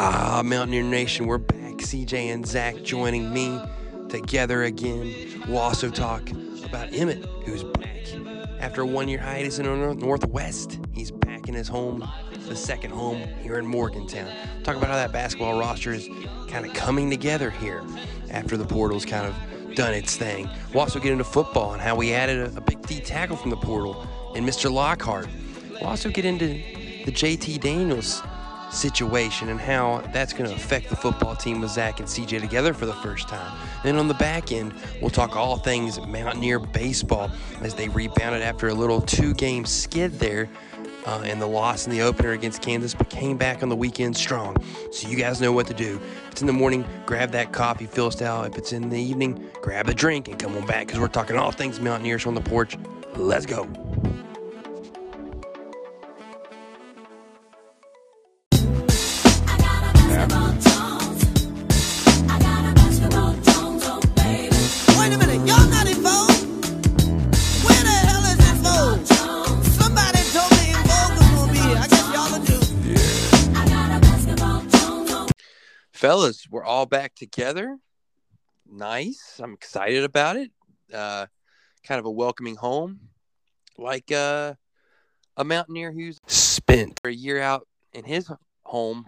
Ah, Mountaineer Nation, we're back. CJ and Zach joining me together again. We'll also talk about Emmett, who's back. After a one year hiatus in the Northwest, he's back in his home, the second home here in Morgantown. Talk about how that basketball roster is kind of coming together here after the portal's kind of done its thing. We'll also get into football and how we added a, a big D tackle from the portal and Mr. Lockhart. We'll also get into the JT Daniels situation and how that's going to affect the football team with Zach and CJ together for the first time. Then on the back end, we'll talk all things Mountaineer baseball as they rebounded after a little two game skid there. Uh, and the loss in the opener against Kansas, but came back on the weekend strong. So you guys know what to do. If it's in the morning, grab that coffee, Phil style. If it's in the evening, grab a drink and come on back because we're talking all things Mountaineers on the porch. Let's go. Fellas we're all back together. Nice. I'm excited about it. Uh kind of a welcoming home. Like uh a mountaineer who's spent a year out in his home.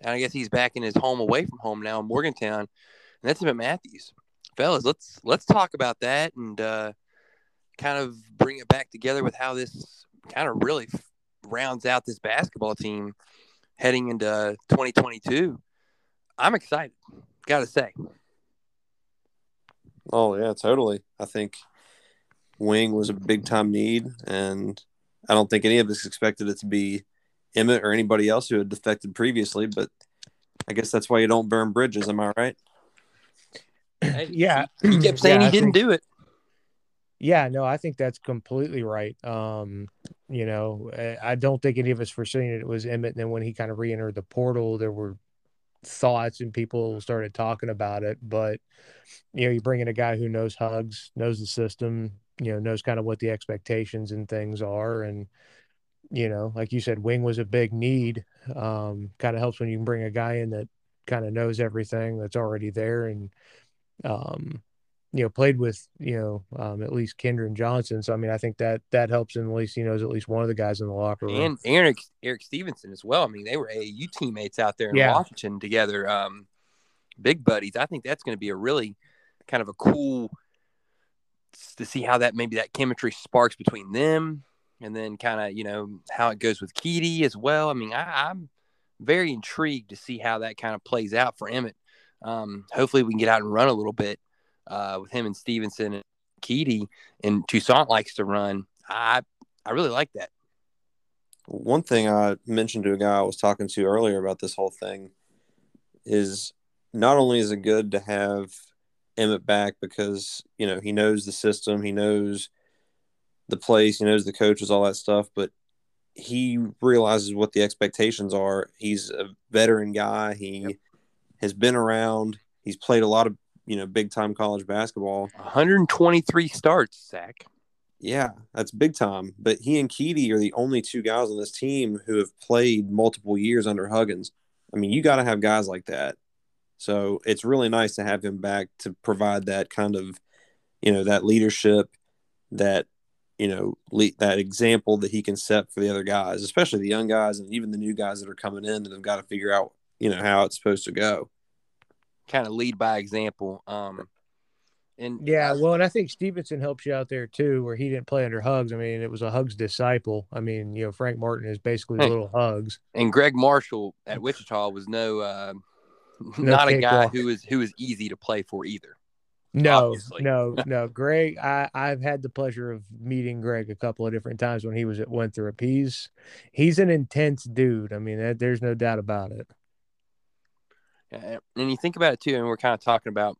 And i guess he's back in his home away from home now in morgantown. And that's Emmett matthews. Fellas let's let's talk about that and uh kind of bring it back together with how this kind of really rounds out this basketball team heading into 2022 I'm excited. Got to say. Oh yeah, totally. I think wing was a big time need, and I don't think any of us expected it to be Emmett or anybody else who had defected previously. But I guess that's why you don't burn bridges. Am I right? Yeah. He kept saying Yeah, he I didn't think- do it. Yeah, no, I think that's completely right. Um, you know, I don't think any of us foreseen it. It was Emmett. And then when he kind of re-entered the portal, there were thoughts and people started talking about it. But you know, you bring in a guy who knows hugs, knows the system, you know, knows kind of what the expectations and things are, and you know, like you said, wing was a big need. Um, kind of helps when you can bring a guy in that kind of knows everything that's already there and um you know, played with, you know, um, at least Kedrian Johnson. So I mean, I think that that helps him at least he knows at least one of the guys in the locker room. And Erik Erik Stevenson as well. I mean, they were AAU teammates out there in Yeah. Washington together. Um, big buddies. I think that's going to be a really kind of a cool to see how that maybe that chemistry sparks between them, and then kind of you know how it goes with Keedy as well. I mean, I, I'm very intrigued to see how that kind of plays out for Emmett. Um, hopefully, we can get out and run a little bit uh, with him and Stevenson and Keedy, and Toussaint likes to run. I I really like that. One thing I mentioned to a guy I was talking to earlier about this whole thing is not only is it good to have Emmett back because you know he knows the system, he knows the place, he knows the coaches, all that stuff, but he realizes what the expectations are. He's a veteran guy. He has been around. He's played a lot of you know big time college basketball. 123 starts, Zach. Yeah, that's big time. But he and Keedy are the only two guys on this team who have played multiple years under Huggins. I mean, you got to have guys like that. So it's really nice to have him back to provide that kind of, you know, that leadership, that, you know, le- that example that he can set for the other guys, especially the young guys and even the new guys that are coming in that have got to figure out, you know, how it's supposed to go. Kind of lead by example. Um, and Yeah, well, and I think Stevenson helps you out there too, where he didn't play under Hugs. I mean, it was a Hugs disciple. I mean, you know, Frank Martin is basically Hey. little Hugs. and Gregg Marshall at Wichita was no, uh, not a guy cakewalk. who was who was easy to play for either. No, Obviously. no, no. Gregg, I I've had the pleasure of meeting Gregg a couple of different times when he was at Winthrop. He's he's an intense dude. I mean, that, there's no doubt about it. Uh, And you think about it too, and we're kind of talking about,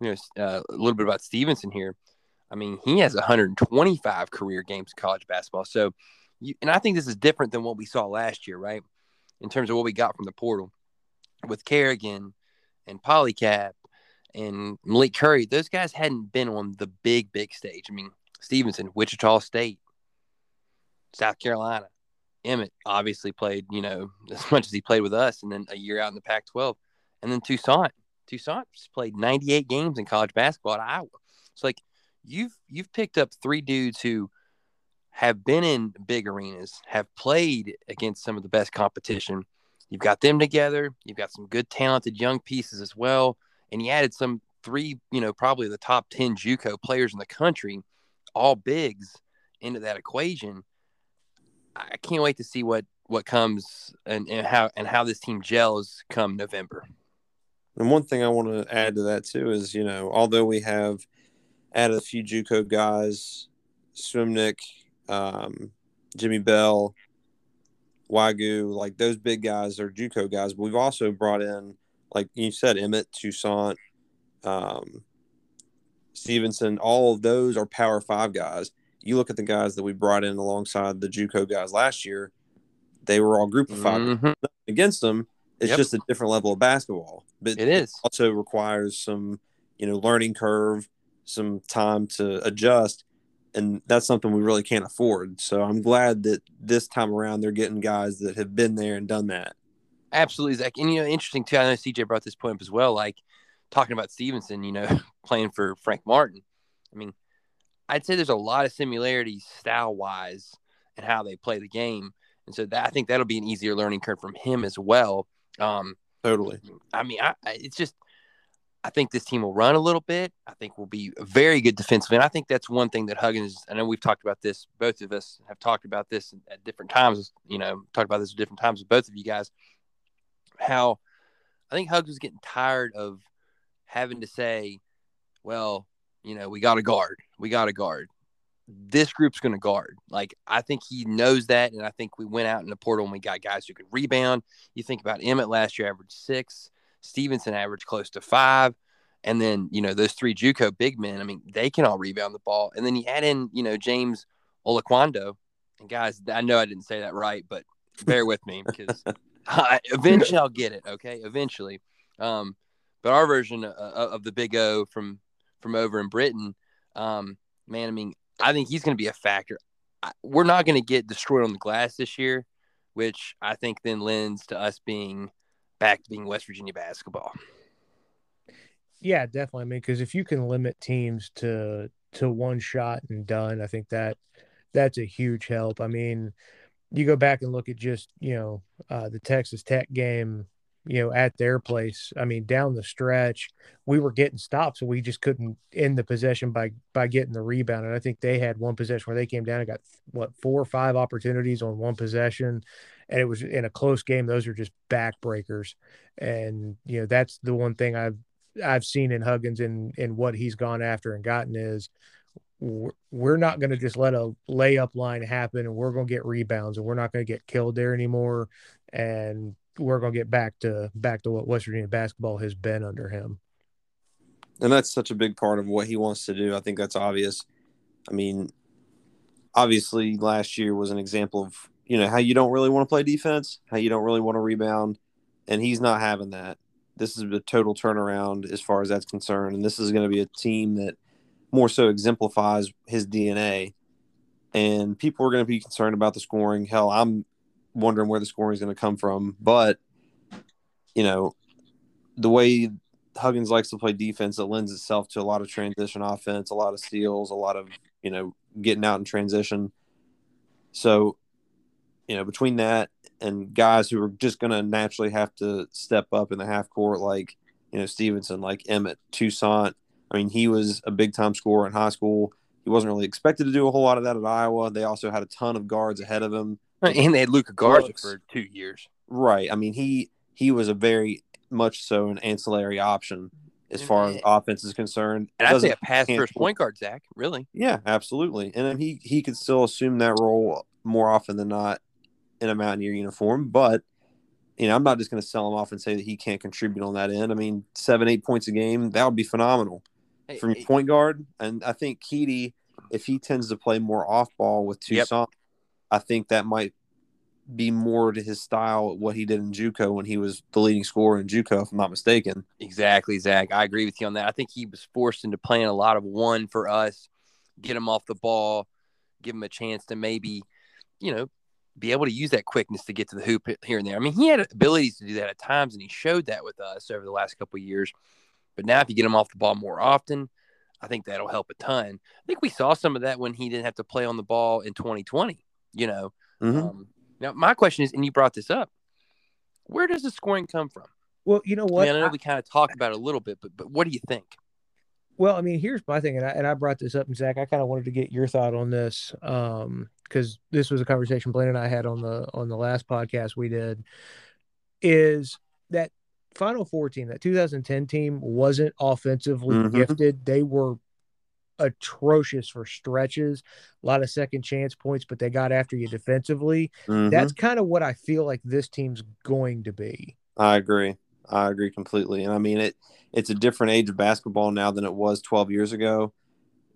you know, uh, a little bit about Stevenson here. I mean, he has 125 career games in college basketball. So, you, and I think this is different than what we saw last year, right? In terms of what we got from the portal with Carrigan and Paulicap and Malik Curry. Those guys hadn't been on the big, big stage. I mean, Stevenson, Wichita State, South Carolina, Emmett obviously played, you know, as much as he played with us, and then a year out in the Pac-12, and then Toussaint. Toussaint played 98 games in college basketball at Iowa. It's like you've you've picked up three dudes who have been in big arenas, have played against some of the best competition. You've got them together. You've got some good, talented young pieces as well, and you added some three, you know, probably the top 10 JUCO players in the country, all bigs into that equation. I can't wait to see what what comes and, and how and how this team gels come November. And one thing I want to add to that too is, you know, although we have added a few JUCO guys, Suemnick, um, Jimmy Bell, Wagyu, like those big guys are JUCO guys. But we've also brought in, like you said, Emmett, Toussaint, um, Stevenson. All of those are Power Five guys. You look at the guys that we brought in alongside the JUCO guys last year; they were all Group of 5 Mhm. against them. It's Yep. just a different level of basketball. But It is. also requires some, you know, learning curve, some time to adjust, and that's something we really can't afford. So I'm glad that this time around they're getting guys that have been there and done that. Absolutely, Zach. And you know, interesting too. I know CJ brought this point up as well. Like talking about Stevenson, you know, playing for Frank Martin. I mean, I'd say there's a lot of similarities style wise and how they play the game, and so that I think that'll be an easier learning curve from him as well. Um, Totally. I mean, I, I, it's just I think this team will run a little bit. I think we'll be very good defensively, and I think that's one thing that Huggins. I know we've talked about this. Both of us have talked about this at different times. You know, talked about this at different times with both of you guys. How I think Hugs was getting tired of having to say, "Well, you know, we got a guard. We got a guard." This group's going to guard. Like I think he knows that, and I think we went out in the portal and we got guys who could rebound. You think about Emmett last year, averaged six. Stevenson averaged close to five. And then, you know, those three Juco big men, I mean, they can all rebound the ball. And then you add in, you know, James Olaquando. And guys, I know I didn't say that right, but bear with me because I, eventually I'll get it. Okay. Eventually. Um, but our version of, of the big O from, from over in Britain, um, man, I mean, I think he's going to be a factor. We're not going to get destroyed on the glass this year, which I think then lends to us being back to being West Virginia basketball. Yeah, definitely. I mean, because if you can limit teams to to one shot and done, I think that that's a huge help. I mean, you go back and look at just you know uh, the Texas Tech game, you know, at their place. I mean, down the stretch, we were getting stops, and we just couldn't end the possession by by getting the rebound. And I think they had one possession where they came down and got what four or five opportunities on one possession, and it was in a close game. Those are just backbreakers, and you know that's the one thing I've I've seen in Huggins and and what he's gone after and gotten is we're not going to just let a layup line happen and we're going to get rebounds and we're not going to get killed there anymore and we're going to get back to back to what West Virginia basketball has been under him. And that's such a big part of what he wants to do. I think that's obvious. I mean, obviously last year was an example of, you know, how you don't really want to play defense, how you don't really want to rebound, and he's not having that. This is a total turnaround as far as that's concerned, and this is going to be a team that more so exemplifies his DNA. And people are going to be concerned about the scoring. Hell, I'm wondering where the scoring is going to come from. But, you know, the way Huggins likes to play defense, it lends itself to a lot of transition offense, a lot of steals, a lot of, you know, getting out in transition. So, you know, between that and guys who are just going to naturally have to step up in the half court, like, you know, Stevenson, like Emmett, Toussaint, I mean, he was a big time scorer in high school. He wasn't really expected to do a whole lot of that at Iowa. They also had a ton of guards ahead of him. And they had Luka Garza for two years. Right. I mean, he he was a very much so an ancillary option as far as uh, offense is concerned. And I'd say a pass first point guard, Zach. Really? Yeah, absolutely. And then he he could still assume that role more often than not in a Mountaineer uniform. But you know, I'm not just going to sell him off and say that he can't contribute on that end. I mean, seven, eight points a game, that would be phenomenal Hey, from hey, point guard. And I think Keedy, if he tends to play more off ball with Yep. I think that might be more to his style what he did in JUCO when he was the leading scorer in JUCO, if I'm not mistaken. Exactly, Zach. I agree with you on that. I think he was forced into playing a lot of one for us, get him off the ball, give him a chance to maybe, you know, be able to use that quickness to get to the hoop here and there. I mean, he had abilities to do that at times, and he showed that with us over the last couple years. But now, if you get him off the ball more often, I think that'll help a ton. I think we saw some of that when he didn't have to play on the ball in 2020. You know, Mhm. um, now my question is, and you brought this up, where does the scoring come from? Well, you know I, what? mean, I know I- we kind of talked about it a little bit, but but what do you think? Well, I mean, here's my thing, and I, and I brought this up, and Zach, I kind of wanted to get your thought on this, um, because this was a conversation Blaine and I had on the on the last podcast we did. Is that Final Four team, that 2010 team, wasn't offensively Mhm. gifted. They were atrocious for stretches, a lot of second chance points, but they got after you defensively. Mhm. That's kind of what I feel like this team's going to be. I agree. I agree completely. And I mean it it's a different age of basketball now than it was 12 years ago,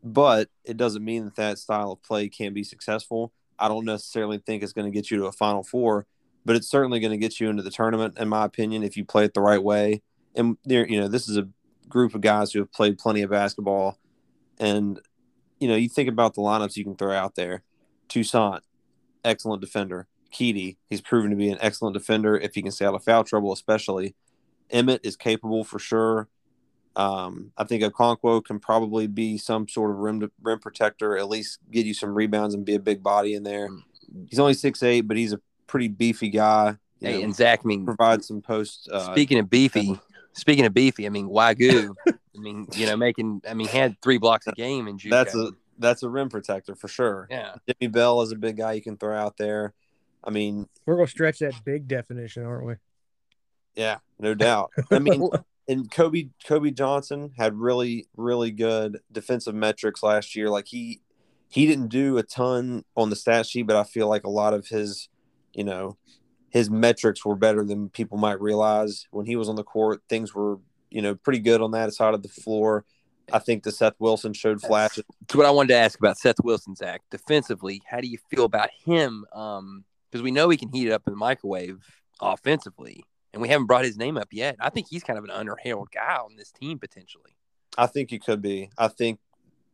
but it doesn't mean that that style of play can't be successful. I don't necessarily think it's going to get you to a final four, but it's certainly going to get you into the tournament in my opinion if you play it the right way. And there you know, this is a group of guys who have played plenty of basketball and you know, you think about the lineups you can throw out there. Toussaint, excellent defender. Keedy, he's proven to be an excellent defender if he can stay out of foul trouble, especially. Emmett is capable for sure. Um, I think Okonkwo can probably be some sort of rim rim protector, at least get you some rebounds and be a big body in there. He's only six eight, but he's a pretty beefy guy. Hey, know, and Zach, I mean, provide some post. Uh, speaking of beefy, speaking of beefy, I mean Wagyu. I mean, you know, making. I mean, had three blocks a game in JUCO. that's a that's a rim protector for sure. yeah. Jimmy Bell is a big guy you can throw out there. I mean, We're gonna stretch that big definition, aren't we? yeah, no doubt. I mean, and Kobe Kobe Johnson had really really good defensive metrics last year. Like he he didn't do a ton on the stat sheet, but I feel like a lot of his, you know, his metrics were better than people might realize. When he was on the court, things were you know pretty good on that side of the floor. I think the Seth Wilson showed flashes. That's what I wanted to ask about Seth Wilson, Zach. Defensively, how do you feel about him? Um, because we know he can heat it up in the microwave offensively, and we haven't brought his name up yet. I think he's kind of an underheralded guy on this team potentially. I think he could be. I think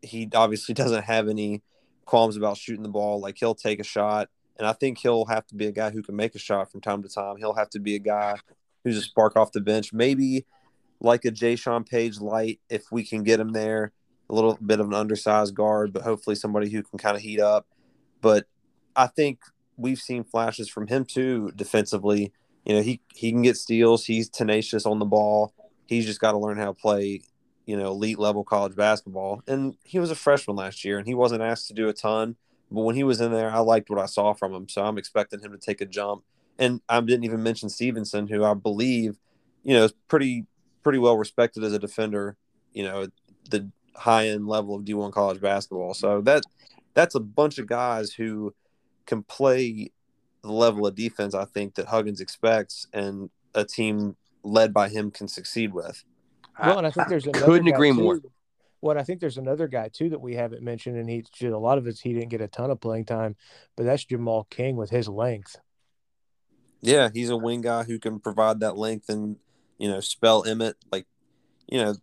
he obviously doesn't have any qualms about shooting the ball. Like he'll take a shot, and I think he'll have to be a guy who can make a shot from time to time. He'll have to be a guy who's a spark off the bench, maybe like a Jaysean Paige light if we can get him there. A little bit of an undersized guard, but hopefully somebody who can kind of heat up. But I think we've seen flashes from him too defensively. You know, he he can get steals. He's tenacious on the ball. He's just got to learn how to play you know, elite level college basketball. And he was a freshman last year and he wasn't asked to do a ton. But when he was in there, I liked what I saw from him. So I'm expecting him to take a jump. And I didn't even mention Stevenson, who I believe, you know, is pretty pretty well respected as a defender, you know, the high end level of D1 college basketball. So that that's a bunch of guys who can play the level of defense I think that Huggins expects and a team led by him can succeed with. Well, and I think there's another couldn't guy, agree too. more. Well, I think there's another guy too that we haven't mentioned, and he a lot of it's he didn't get a ton of playing time, but that's Jamal King with his length. Yeah, he's a wing guy who can provide that length and you know spell Emmett like you know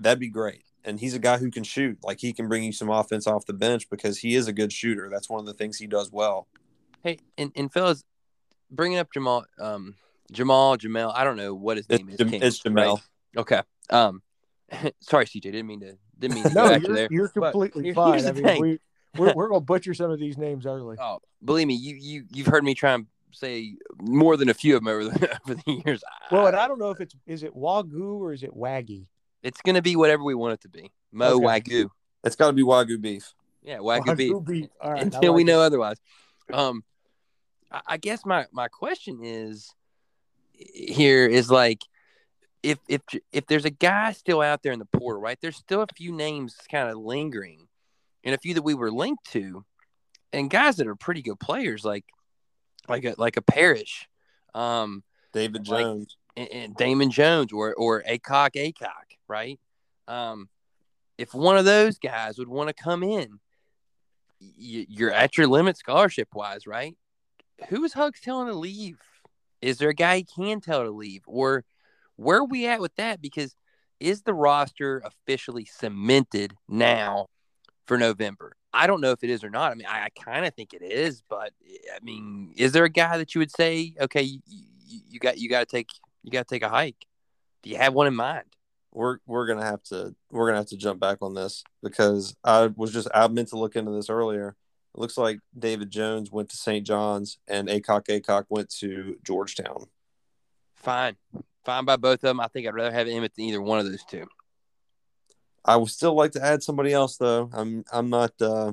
that'd be great. And he's a guy who can shoot. Like he can bring you some offense off the bench because he is a good shooter. That's one of the things he does well. Hey, and, and fellas, bringing up Jamal, um, Jamal, Jamel, I don't know what his It's, name is. Jam- King, it's Jamel. right? Okay. Um, sorry, CJ, didn't mean to didn't mean to No, you're, there. you're completely here- fine. here's I mean, thing. we we're, we're gonna butcher some of these names early. Oh, believe me, you you you've heard me try and say more than a few of them over the over the years. Well, I- and I don't know if it's is it Wagyu or is it Waggy? it's gonna be whatever we want it to be. Mo Okay. Wagyu, It's got to be Wagyu beef. yeah, Wagyu beef. beef. All right, I until we like know otherwise. Um, I, I guess my my question is here is like if if if there's a guy still out there in the portal, right? There's still a few names kind of lingering, and a few that we were linked to, and guys that are pretty good players, like like a like a Parrish, um, David Like- Jones. and, and Damon Jones or or Akok Akok, right? Um, if one of those guys would want to come in, y- you're at your limit scholarship wise, right? Who is Hugs telling to leave? Is there a guy he can tell to leave, or where are we at with that? Because is the roster officially cemented now for November? I don't know if it is or not. I mean, I, I kind of think it is, but eh, I mean, is there a guy that you would say, okay, you, you, got you got to take you got to take a hike? Do you have one in mind? We're we're gonna have to we're gonna have to jump back on this because I was just I meant to look into this earlier. It looks like David Jones went to St. John's and Akok Akok went to Georgetown. Fine, fine by both of them. I think I'd rather have Emmett than either one of those two. I would still like to add somebody else though. I'm I'm not uh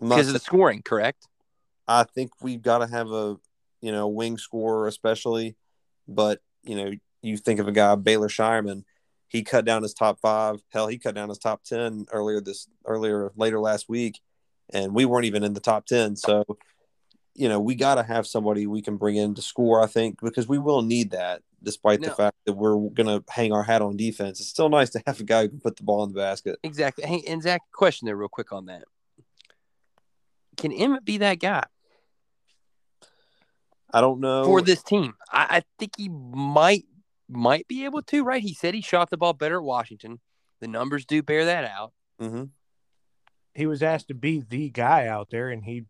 I'm not because of the scoring, correct? I think we've got to have a you know wing scorer especially, but you know you think of a guy Baylor Scheierman, he cut down his top five. Hell, he cut down his top ten earlier this earlier later last week, and we weren't even in the top ten. So you know we got to have somebody we can bring in to score. I think because we will need that, despite the fact that we're gonna hang our hat on defense. It's still nice to have a guy who can put the ball in the basket. Exactly. Hey, and Zach, question there, real quick on that. Can Emmett be that guy I don't know for this team? I, I think he might might be able to. Right? He said he shot the ball better at Washington. The numbers do bear that out. hmm He was asked to be the guy out there, and he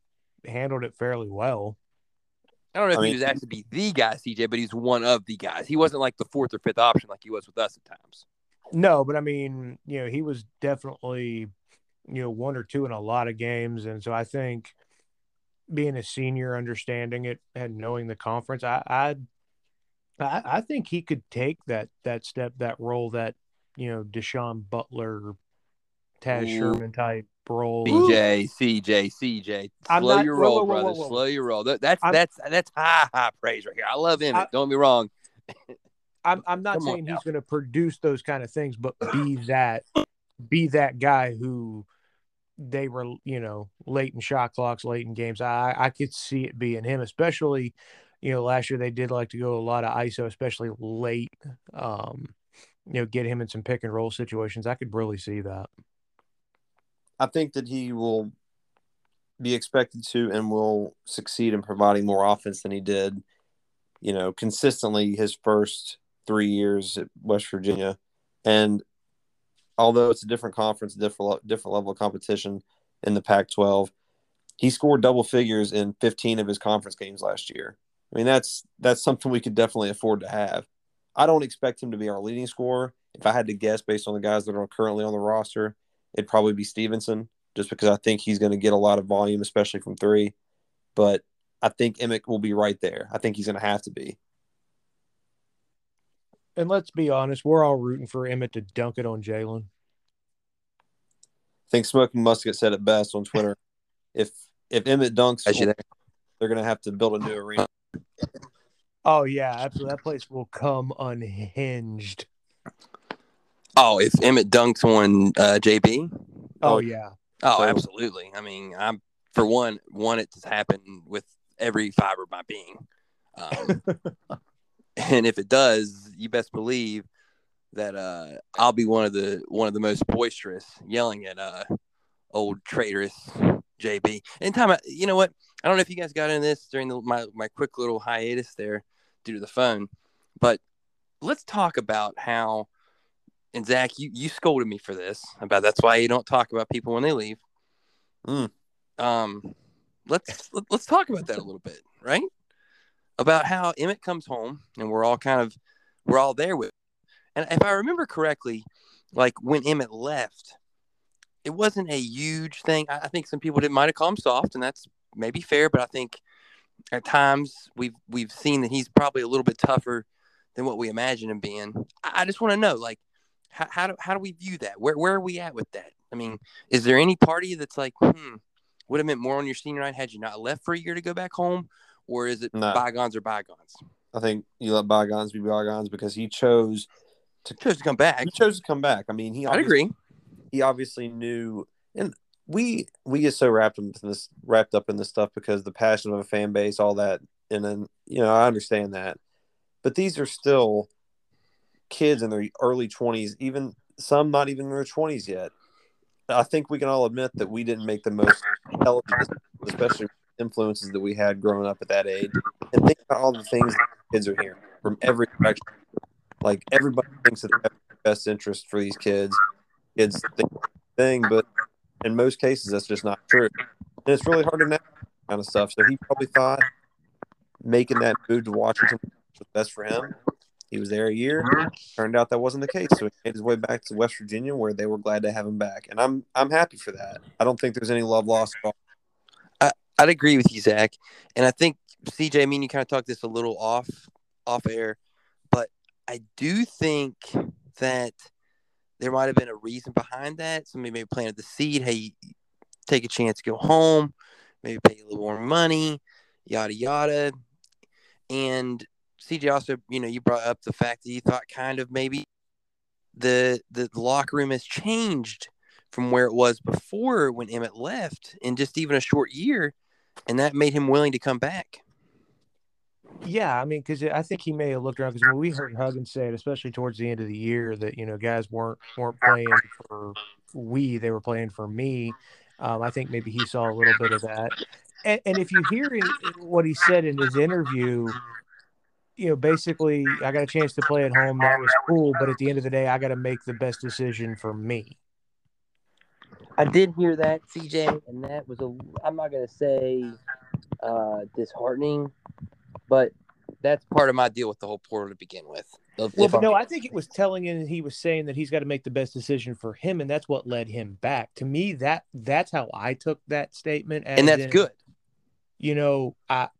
handled it fairly well. I don't know if I he was asked to be the guy, CJ, but he's one of the guys. He wasn't like the fourth or fifth option like he was with us at times. No, but I mean, you know, he was definitely, you know, one or two in a lot of games, and so I think being a senior, understanding it and knowing the conference, I, I, I, I think he could take that that step, that role, that you know, Da'Sean Butler, Taz Ooh. Sherman type role. CJ, CJ, CJ. I'm Slow not- your roll, whoa, whoa, brother. whoa, whoa. Slow your roll. That, that's I'm- that's that's high high praise right here. I love him. Don't be wrong. I'm I'm not Come saying he's going to produce those kind of things, but be that be that guy who they were, you know, late in shot clocks, late in games. I I could see it being him, especially, you know, last year they did like to go a lot of ISO, especially late. Um, you know, get him in some pick and roll situations. I could really see that. I think that he will be expected to and will succeed in providing more offense than he did, you know, consistently his first three years at West Virginia. And although it's a different conference, different different level of competition in the Pac-12, he scored double figures in 15 of his conference games last year. I mean, that's that's something we could definitely afford to have. I don't expect him to be our leading scorer. If I had to guess based on the guys that are currently on the roster, it'd probably be Stevenson, just because I think he's going to get a lot of volume, especially from three. But I think Emmett will be right there. I think he's going to have to be. And let's be honest, we're all rooting for Emmett to dunk it on Jalen. I think Smoking Musket said it best on Twitter. if if Emmett dunks, As you there. they're going to have to build a new arena. Oh yeah, absolutely. That place will come unhinged. Oh, if Emmett dunks on uh, JB, Oh, Oh, yeah. oh, So- absolutely. I mean, I'm for one, want it to happen with every fiber of my being. Um, and if it does, you best believe that uh, I'll be one of the one of the most boisterous, yelling at uh, old traitorous JB. Anytime, I, you know what? I don't know if you guys got in this during the, my my quick little hiatus there due to the phone, but let's talk about how. And Zach, you, you scolded me for this about that's why you don't talk about people when they leave. Mm. Um, let's let, let's talk about that a little bit, right? About how Emmett comes home and we're all kind of we're all there with. And if I remember correctly, like when Emmett left, it wasn't a huge thing. I, I think some people did might have called him soft, and that's maybe fair. But I think at times we've we've seen that he's probably a little bit tougher than what we imagine him being. I, I just want to know, like, how how do how do we view that? Where where are we at with that? I mean, is there any party that's like, hmm, would have meant more on your senior night had you not left for a year to go back home, or is it No. bygones or bygones? I think you let bygones be bygones because he chose to, Chose to come back. he chose to come back. I mean, he I agree. he obviously knew, and we we get so wrapped up in this wrapped up in this stuff because the passion of a fan base, all that, and then you know I understand that, but these are still kids in their early twenties, even some not even in their twenties yet. I think we can all admit that we didn't make the most especially influences that we had growing up at that age, and think about all the things kids are hearing from every direction. Like everybody thinks that they have the best interest for these kids. Kids think thing, but in most cases, that's just not true. And it's really hard to know kind of stuff. So he probably thought making that move to Washington was best for him. He was there a year. Uh-huh. Turned out that wasn't the case. So he made his way back to West Virginia, where they were glad to have him back, and I'm I'm happy for that. I don't think there's any love lost. at all. I'd agree with you, Zach. And I think CJ, I mean, you kind of talked this a little off off air, but I do think that there might have been a reason behind that. Somebody maybe planted the seed. Hey, take a chance, to go home, maybe pay a little more money, yada yada. And CJ also, you know, you brought up the fact that you thought kind of maybe the the locker room has changed from where it was before when Emmett left in just even a short year, and that made him willing to come back. Yeah, I mean, because I think he may have looked around because when we heard Huggins say it, especially towards the end of the year, that you know guys weren't weren't playing for we, they were playing for me. Um, I think maybe he saw a little bit of that. And, and if you hear what he said in his interview, you know, basically, I got a chance to play at home. That was cool, but at the end of the day, I got to make the best decision for me. I did hear that, CJ, and that was a. I'm not gonna say uh, disheartening, but that's part of my deal with the whole portal to begin with. If Well, but no, I think it was telling him he was saying that he's got to make the best decision for him, and that's what led him back. To me, that that's how I took that statement, and that's in, good. You know, I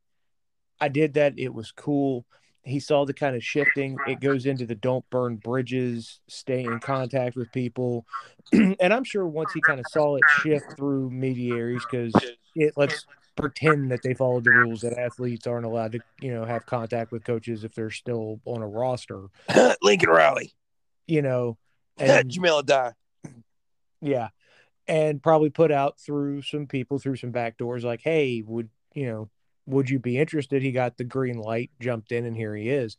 I did that. It was cool. He saw the kind of shifting. It goes into the don't burn bridges, stay in contact with people, and I'm sure once he kind of saw it shift through mediaries, because it let's pretend that they followed the rules that athletes aren't allowed to, you know, have contact with coaches if they're still on a roster Lincoln Riley, you know, and Jamila Die. yeah, and probably put out through some people through some back doors like, hey, would you know, would you be interested? He got the green light, jumped in, and here he is.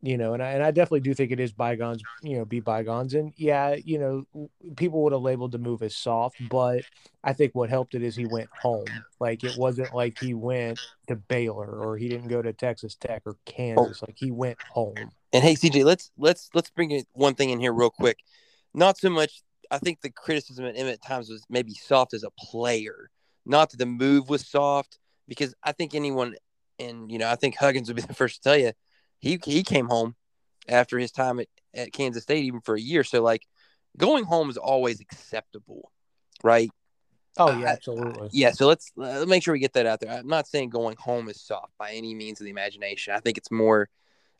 You know, and I and I definitely do think it is bygones, you know, be bygones. And yeah, you know, people would have labeled the move as soft, but I think what helped it is he went home. Like it wasn't like he went to Baylor or he didn't go to Texas Tech or Kansas. Oh. Like he went home. And hey, CJ, let's let's let's bring one thing in here real quick. Not so much. I think the criticism at Emmett at times was maybe soft as a player, not that the move was soft. Because I think anyone, and you know, I think Huggins would be the first to tell you, he he came home after his time at, at Kansas State, even for a year. So like, going home is always acceptable, right? Oh yeah, absolutely. Yeah, so let's uh, make sure we get that out there. I'm not saying going home is soft by any means of the imagination. I think it's more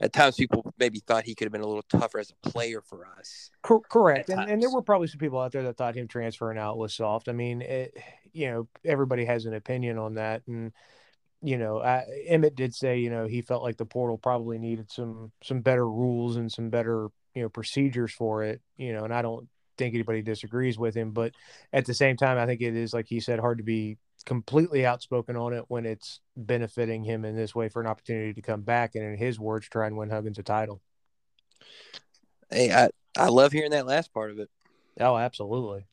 at times people maybe thought he could have been a little tougher as a player for us. Cor- correct, and, and there were probably some people out there that thought him transferring out was soft. I mean, it, you know, everybody has an opinion on that, and you know, I, Emmett did say, you know, he felt like the portal probably needed some some better rules and some better you know procedures for it. You know, and I don't think anybody disagrees with him, but at the same time, I think it is like he said, hard to be completely outspoken on it when it's benefiting him in this way for an opportunity to come back and in his words try and win Huggins a title. Hey, I, I love hearing that last part of it. Oh, absolutely.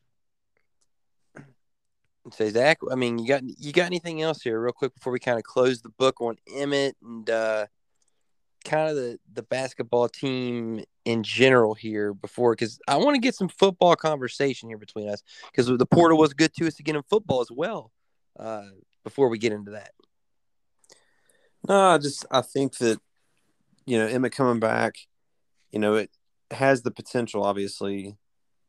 Say Zach, I mean, you got you got anything else here, real quick, before we kind of close the book on Emmett and uh, kind of the the basketball team in general here before, because I want to get some football conversation here between us, because the portal was good to us to get in football as well. Uh, before we get into that, No, I just I think that you know Emmett coming back, you know, it has the potential. Obviously,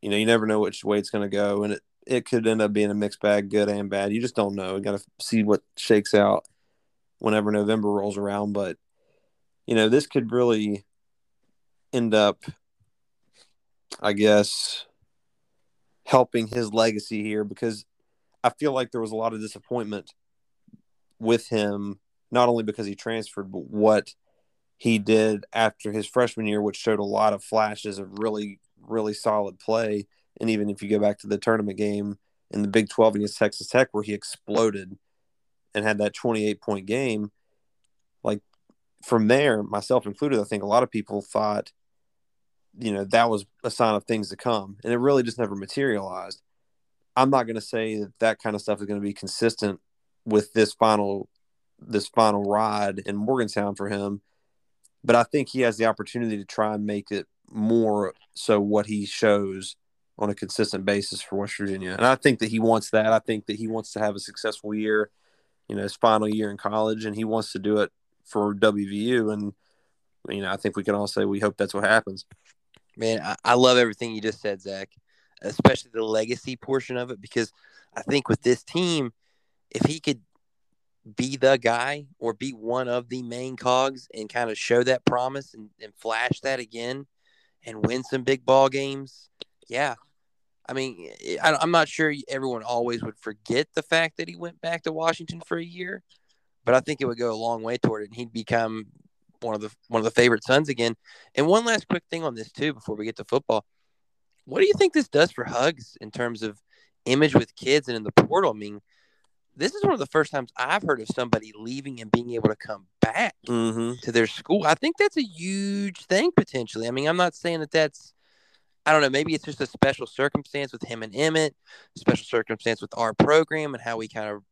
you know, you never know which way it's going to go, and it it could end up being a mixed bag, good and bad. You just don't know. You got to see what shakes out whenever November rolls around. But you know, this could really end up, I guess, helping his legacy here because I feel like there was a lot of disappointment with him not only because he transferred, but what he did after his freshman year, which showed a lot of flashes of really, really solid play. And even if you go back to the tournament game in the Big 12 against Texas Tech, where he exploded and had that 28 point game, like from there, myself included, I think a lot of people thought, you know, that was a sign of things to come. And it really just never materialized. I'm not going to say that that kind of stuff is going to be consistent with this final this final ride in Morgantown for him. But I think he has the opportunity to try and make it more so what he shows on a consistent basis for West Virginia. And I think that he wants that. I think that he wants to have a successful year, you know, his final year in college, and he wants to do it for WVU. And, you know, I think we can all say we hope that's what happens. Man, I, I love everything you just said, Zach, especially the legacy portion of it, because I think with this team, if he could be the guy or be one of the main cogs and kind of show that promise and, and flash that again and win some big ball games, yeah, I mean, I, am not sure everyone always would forget the fact that he went back to Washington for a year, but I think it would go a long way toward it, and he'd become one of the one of the favorite sons again. And one last quick thing on this too, before we get to football, what do you think this does for Hugs in terms of image with kids and in the portal? I mean, this is one of the first times I've heard of somebody leaving and being able to come back mm-hmm. to their school. I think that's a huge thing potentially. I mean, I'm not saying that that's I don't know. Maybe it's just a special circumstance with him and Emmett, special circumstance with our program and how we kind of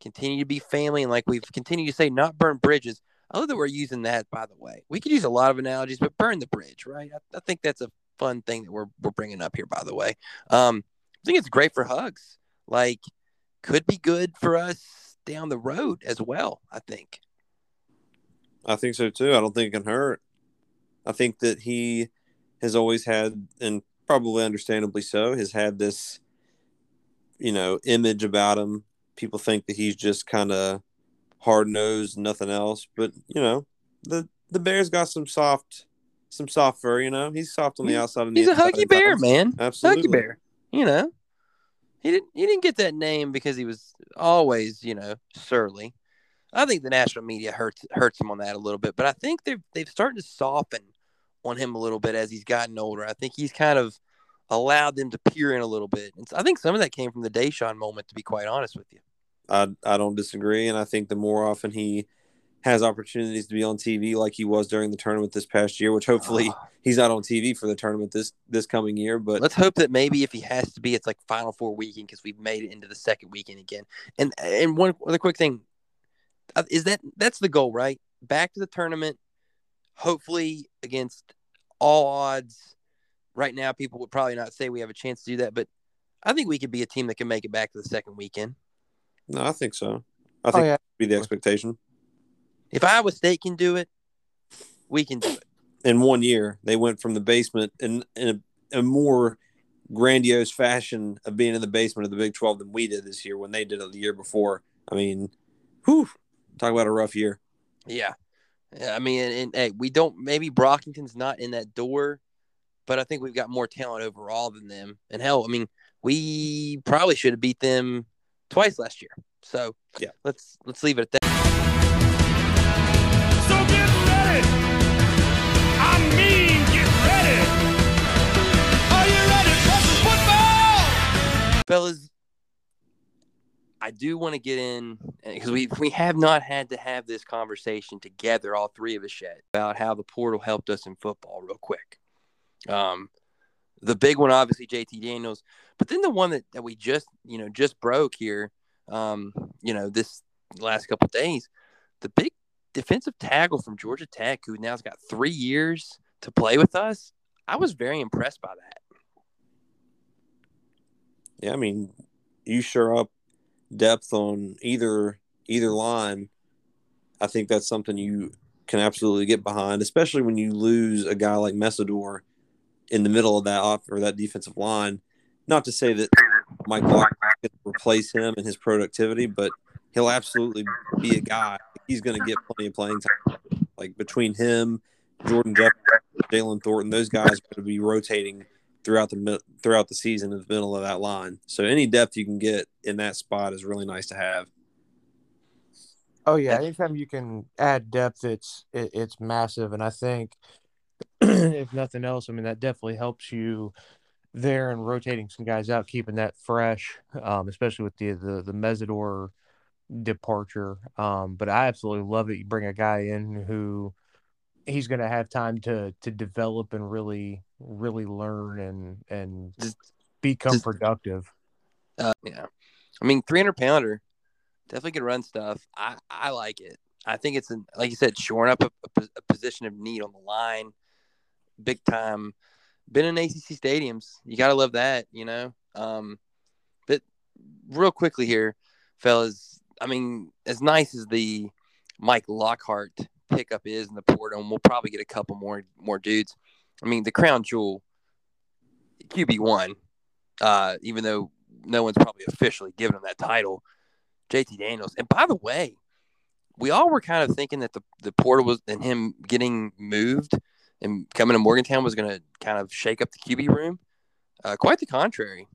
continue to be family. And like we've continued to say, not burn bridges. I love that we're using that, by the way. We could use a lot of analogies, but burn the bridge, right? I, I think that's a fun thing that we're, we're bringing up here, by the way. Um, I think it's great for hugs. Like, could be good for us down the road as well, I think. I think so too. I don't think it can hurt. I think that he has always had, and probably understandably so, has had this, you know, image about him. People think that he's just kind of hard nosed, nothing else. But you know, the the bear's got some soft, some soft fur. You know, he's soft on the outside. And he's a huggy bear, man. Absolutely, huggy bear. You know, he didn't he didn't get that name because he was always you know surly. I think the national media hurts hurts him on that a little bit, but I think they've they've started to soften on him a little bit as he's gotten older. I think he's kind of allowed them to peer in a little bit. And so I think some of that came from the Da'Sean moment, to be quite honest with you. I, I don't disagree. And I think the more often he has opportunities to be on TV like he was during the tournament this past year, which hopefully uh, he's not on TV for the tournament this this coming year. But let's hope that maybe if he has to be, it's like Final Four weekend because we've made it into the second weekend again. And and one other quick thing uh, is that that's the goal, right? Back to the tournament, hopefully against all odds. Right now, people would probably not say we have a chance to do that, but I think we could be a team that can make it back to the second weekend. No, I think so. I think oh, yeah. be the expectation. If Iowa State can do it, we can do it. In one year, they went from the basement in, in a, a more grandiose fashion of being in the basement of the Big 12 than we did this year when they did it the year before. I mean, whew, talk about a rough year. Yeah. I mean, and, and, hey, we don't maybe Brockington's not in that door, but I think we've got more talent overall than them. And hell, I mean, we probably should have beat them twice last year. So yeah, let's let's leave it at that. Fellas? I do want to get in because we we have not had to have this conversation together, all three of us yet, about how the portal helped us in football, real quick. Um, the big one, obviously, JT Daniels, but then the one that, that we just you know just broke here, um, you know, this last couple days, the big defensive tackle from Georgia Tech, who now's got three years to play with us. I was very impressed by that. Yeah, I mean, you sure up depth on either either line, I think that's something you can absolutely get behind, especially when you lose a guy like Mesidor in the middle of that off or that defensive line. Not to say that Mike Lock can replace him and his productivity, but he'll absolutely be a guy. He's going to get plenty of playing time. Like between him, Jordan Jefferson, Jalen Thornton, those guys are going to be rotating throughout the throughout the season in the middle of that line. So any depth you can get in that spot is really nice to have. Oh yeah, anytime you can add depth, it's it, it's massive, and I think if nothing else, I mean that definitely helps you there and rotating some guys out, keeping that fresh, um, especially with the the the Mesidor departure. Um, but I absolutely love it. You bring a guy in who he's going to have time to to develop and really really learn and and become productive. Uh, yeah, I mean, three hundred pounder definitely can run stuff. I I like it. I think it's an, like you said, shoring up a, a, a, position of need on the line, big time. been in ACC stadiums. You gotta love that, you know. Um, but real quickly here, fellas. I mean, as nice as the Mike Lockhart pickup is in the portal, and we'll probably get a couple more more dudes. I mean, the crown jewel QB one, uh, even though no one's probably officially given him that title, JT Daniels. And by the way, we all were kind of thinking that the the portal was and him getting moved and coming to Morgantown was going to kind of shake up the QB room. Uh, quite the contrary.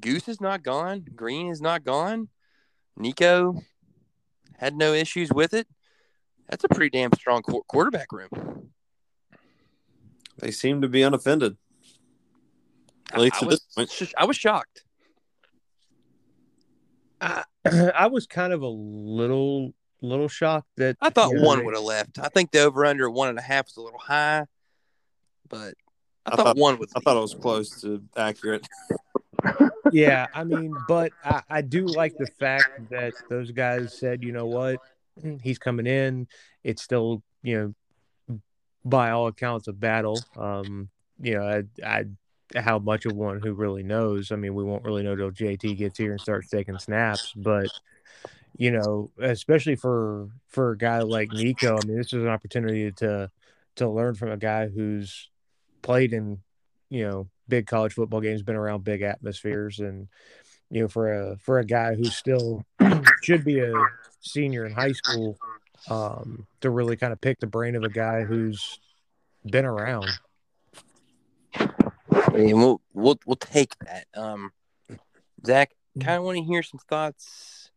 Goose is not gone. Greene is not gone. Nico had no issues with it. That's a pretty damn strong qu- quarterback room. They seem to be unoffended. At least I, at this was, point. I was shocked. I, uh, I was kind of a little little shocked that I thought you know, one would have left. I think the over under one and a half was a little high, but I, I thought, thought- one was. I thought it was close to accurate. yeah, I mean, but I, I do like the fact that those guys said, you know what, he's coming in. It's still, you know, by all accounts, a battle. Um, you know, I, I, how much of one who really knows? I mean, we won't really know till JT gets here and starts taking snaps, but you know, especially for for a guy like Nico, I mean, this is an opportunity to to learn from a guy who's played in, you know, big college football games, been around big atmospheres, and you know, for a for a guy who still should be a senior in high school, um, to really kind of pick the brain of a guy who's been around. And we'll we'll we'll take that. Um, Zach, Mm-hmm. kind of want to hear some thoughts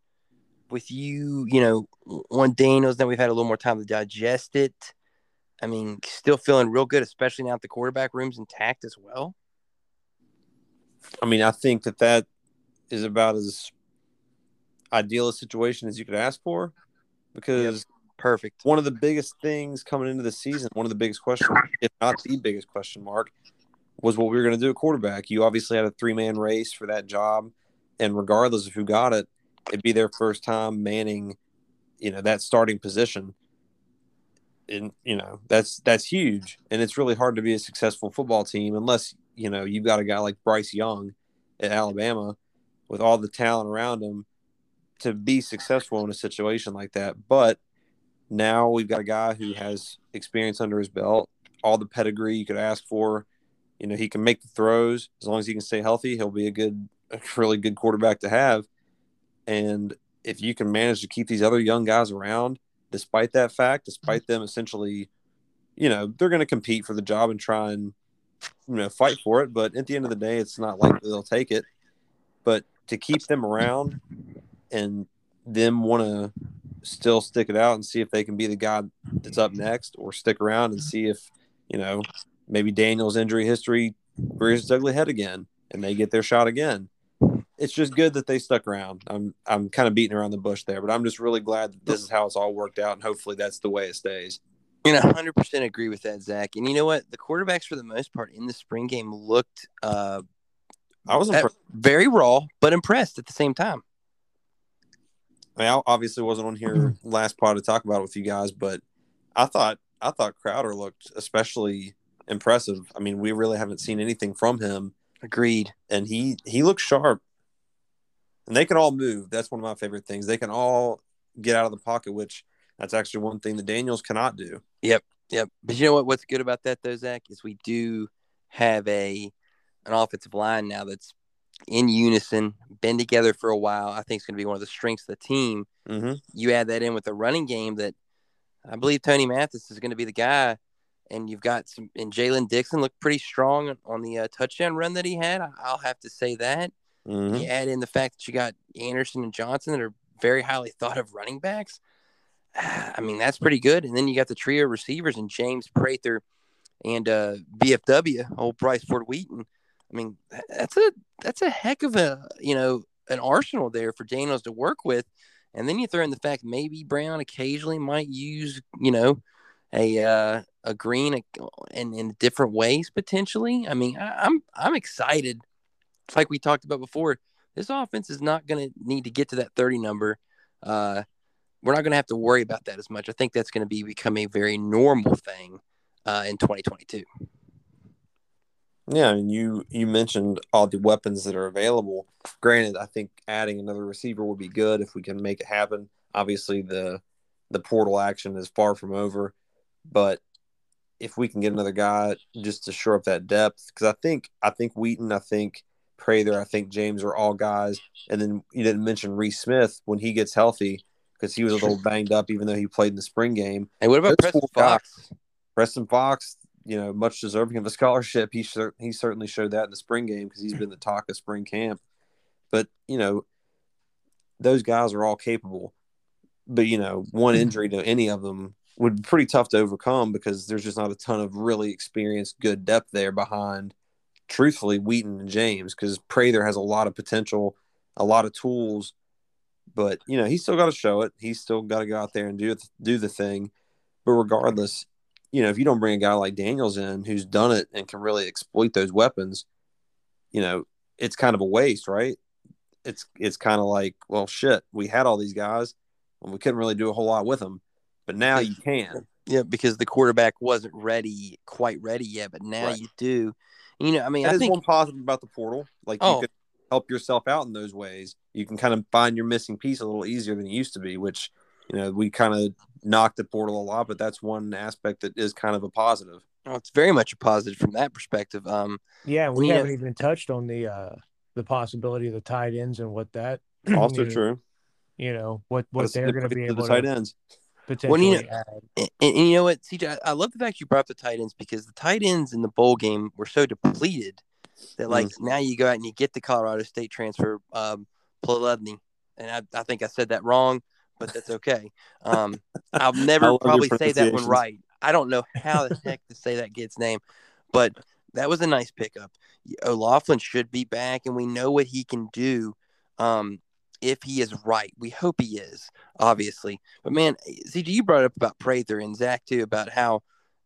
with you. You know, on Daniels. Now that we've had a little more time to digest it. I mean, still feeling real good, especially now that the quarterback room's intact as well. I mean, I think that that is about as ideal a situation as you could ask for because Perfect. one of the biggest things coming into the season, one of the biggest questions, if not the biggest question mark, was what we were going to do at quarterback. You obviously had a three man race for that job, and regardless of who got it, it'd be their first time manning, you know, that starting position. And you know that's that's huge, and it's really hard to be a successful football team unless you know you've got a guy like Bryce Young at Alabama with all the talent around him to be successful in a situation like that. But now we've got a guy who has experience under his belt, all the pedigree you could ask for. You know, he can make the throws as long as he can stay healthy. He'll be a good, a really good quarterback to have. And if you can manage to keep these other young guys around, despite that fact, despite them essentially, you know, they're going to compete for the job and try and, you know, fight for it. But at the end of the day, it's not likely they'll take it. But to keep them around and them want to still stick it out and see if they can be the guy that's up next or stick around and see if, you know, maybe Daniel's injury history rears its ugly head again and they get their shot again. It's just good that they stuck around. I'm I'm kind of beating around the bush there, but I'm just really glad that this is how it's all worked out and hopefully that's the way it stays. You know, hundred percent agree with that, Zach. And you know what? The quarterbacks, for the most part, in the spring game looked uh, I was uh, impressed. very raw, but impressed at the same time. I, mean, I obviously wasn't on here mm-hmm. last pod to talk about it with you guys, but I thought I thought Crowder looked especially impressive. I mean, we really haven't seen anything from him, Agreed. and he he looks sharp. And they can all move. That's one of my favorite things. They can all get out of the pocket, which that's actually one thing the Daniels cannot do. Yep. Yep. But you know what? What's good about that though, Zach, is we do have a an offensive line now that's in unison, been together for a while. I think it's going to be one of the strengths of the team. Mm-hmm. You add that in with the running game that I believe Tony Mathis is going to be the guy. And you've got some, and Jalen Dixon looked pretty strong on the uh, touchdown run that he had. I'll have to say that. Mm-hmm. You add in the fact that you got Anderson and Johnson that are very highly thought of running backs. I mean, that's pretty good. And then you got the trio receivers and James Prather and uh, BFW, old Bryce Ford Wheaton. I mean, that's a that's a heck of a you know an arsenal there for Daniels to work with. And then you throw in the fact maybe Brown occasionally might use you know a uh, a Greene in in different ways potentially. I mean, I, I'm I'm excited. It's like we talked about before. This offense is not going to need to get to that 30 number. Uh, we're not going to have to worry about that as much. I think that's going to be become a very normal thing uh, in 2022. Yeah, and you you mentioned all the weapons that are available. Granted, I think adding another receiver would be good if we can make it happen. Obviously, the the portal action is far from over, but if we can get another guy just to shore up that depth, because I think I think Wheaton, I think Prather, I think James are all guys, and then you didn't mention Reese Smith when he gets healthy because he was a little banged up, even though he played in the spring game. Hey, what about Preston four guys- Fox? Preston Fox, you know, much deserving of a scholarship. He cer- he certainly showed that in the spring game because he's been the talk of spring camp. But you know, those guys are all capable. But you know, one mm-hmm. injury to any of them would be pretty tough to overcome because there's just not a ton of really experienced, good depth there behind. Truthfully, Wheaton and James, because Prather has a lot of potential, a lot of tools, but you know he's still got to show it. He's still got to go out there and do it, do the thing. But regardless, you know, if you don't bring a guy like Daniels in who's done it and can really exploit those weapons, you know, it's kind of a waste, right? It's it's kind of like, well, shit, we had all these guys and we couldn't really do a whole lot with them, but now you can. Yeah, because the quarterback wasn't ready, quite ready yet, but now Right. you do. You know, I mean, That I is think one positive about the portal. Like Oh. you can help yourself out in those ways. You can kind of find your missing piece a little easier than it used to be, which you know we kind of knocked the portal a lot, but that's one aspect that is kind of a positive. oh, it's very much a positive from that perspective. Um, Yeah, we Yeah. haven't even touched on the uh the possibility of the tight ends and what that Also you know, true. You know what What a what they're going to be significance able the tight to ends. potentially you know- add. and, and you know what, CJ, I, I love the fact you brought up the tight ends because the tight ends in the bowl game were so depleted that, like, now you go out and you get the Colorado State transfer, um, Pleludny. And I, I think I said that wrong, but that's okay. Um, I'll never probably say that one right. I don't know how the heck to say that kid's name, but that was a nice pickup. O'Laughlin should be back, and we know what he can do. Um, if he is right, we hope he is, obviously. But man, CJ, you brought up about Prather and Zach too about how,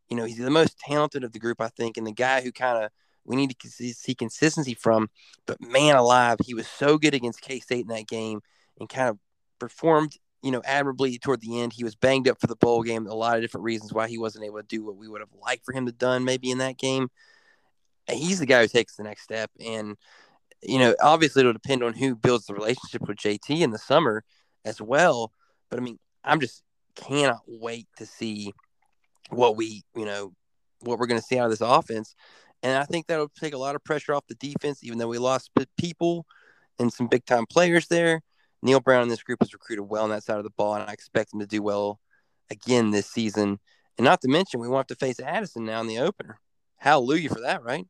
you know, he's the most talented of the group, I think, and the guy who kind of we need to see see consistency from. But man, alive, he was so good against K State in that game and kind of performed, you know, admirably toward the end. He was banged up for the bowl game. A lot of different reasons why he wasn't able to do what we would have liked for him to done maybe in that game. He's the guy who takes the next step, and you know, obviously it'll depend on who builds the relationship with JT in the summer as well. But I mean, I'm just cannot wait to see what we, you know, what we're going to see out of this offense. And I think that'll take a lot of pressure off the defense, even though we lost people and some big time players there. Neal Brown in this group has recruited well on that side of the ball, and I expect him to do well again this season. And not to mention, we won't have to face Addison now in the opener. Hallelujah for that, right?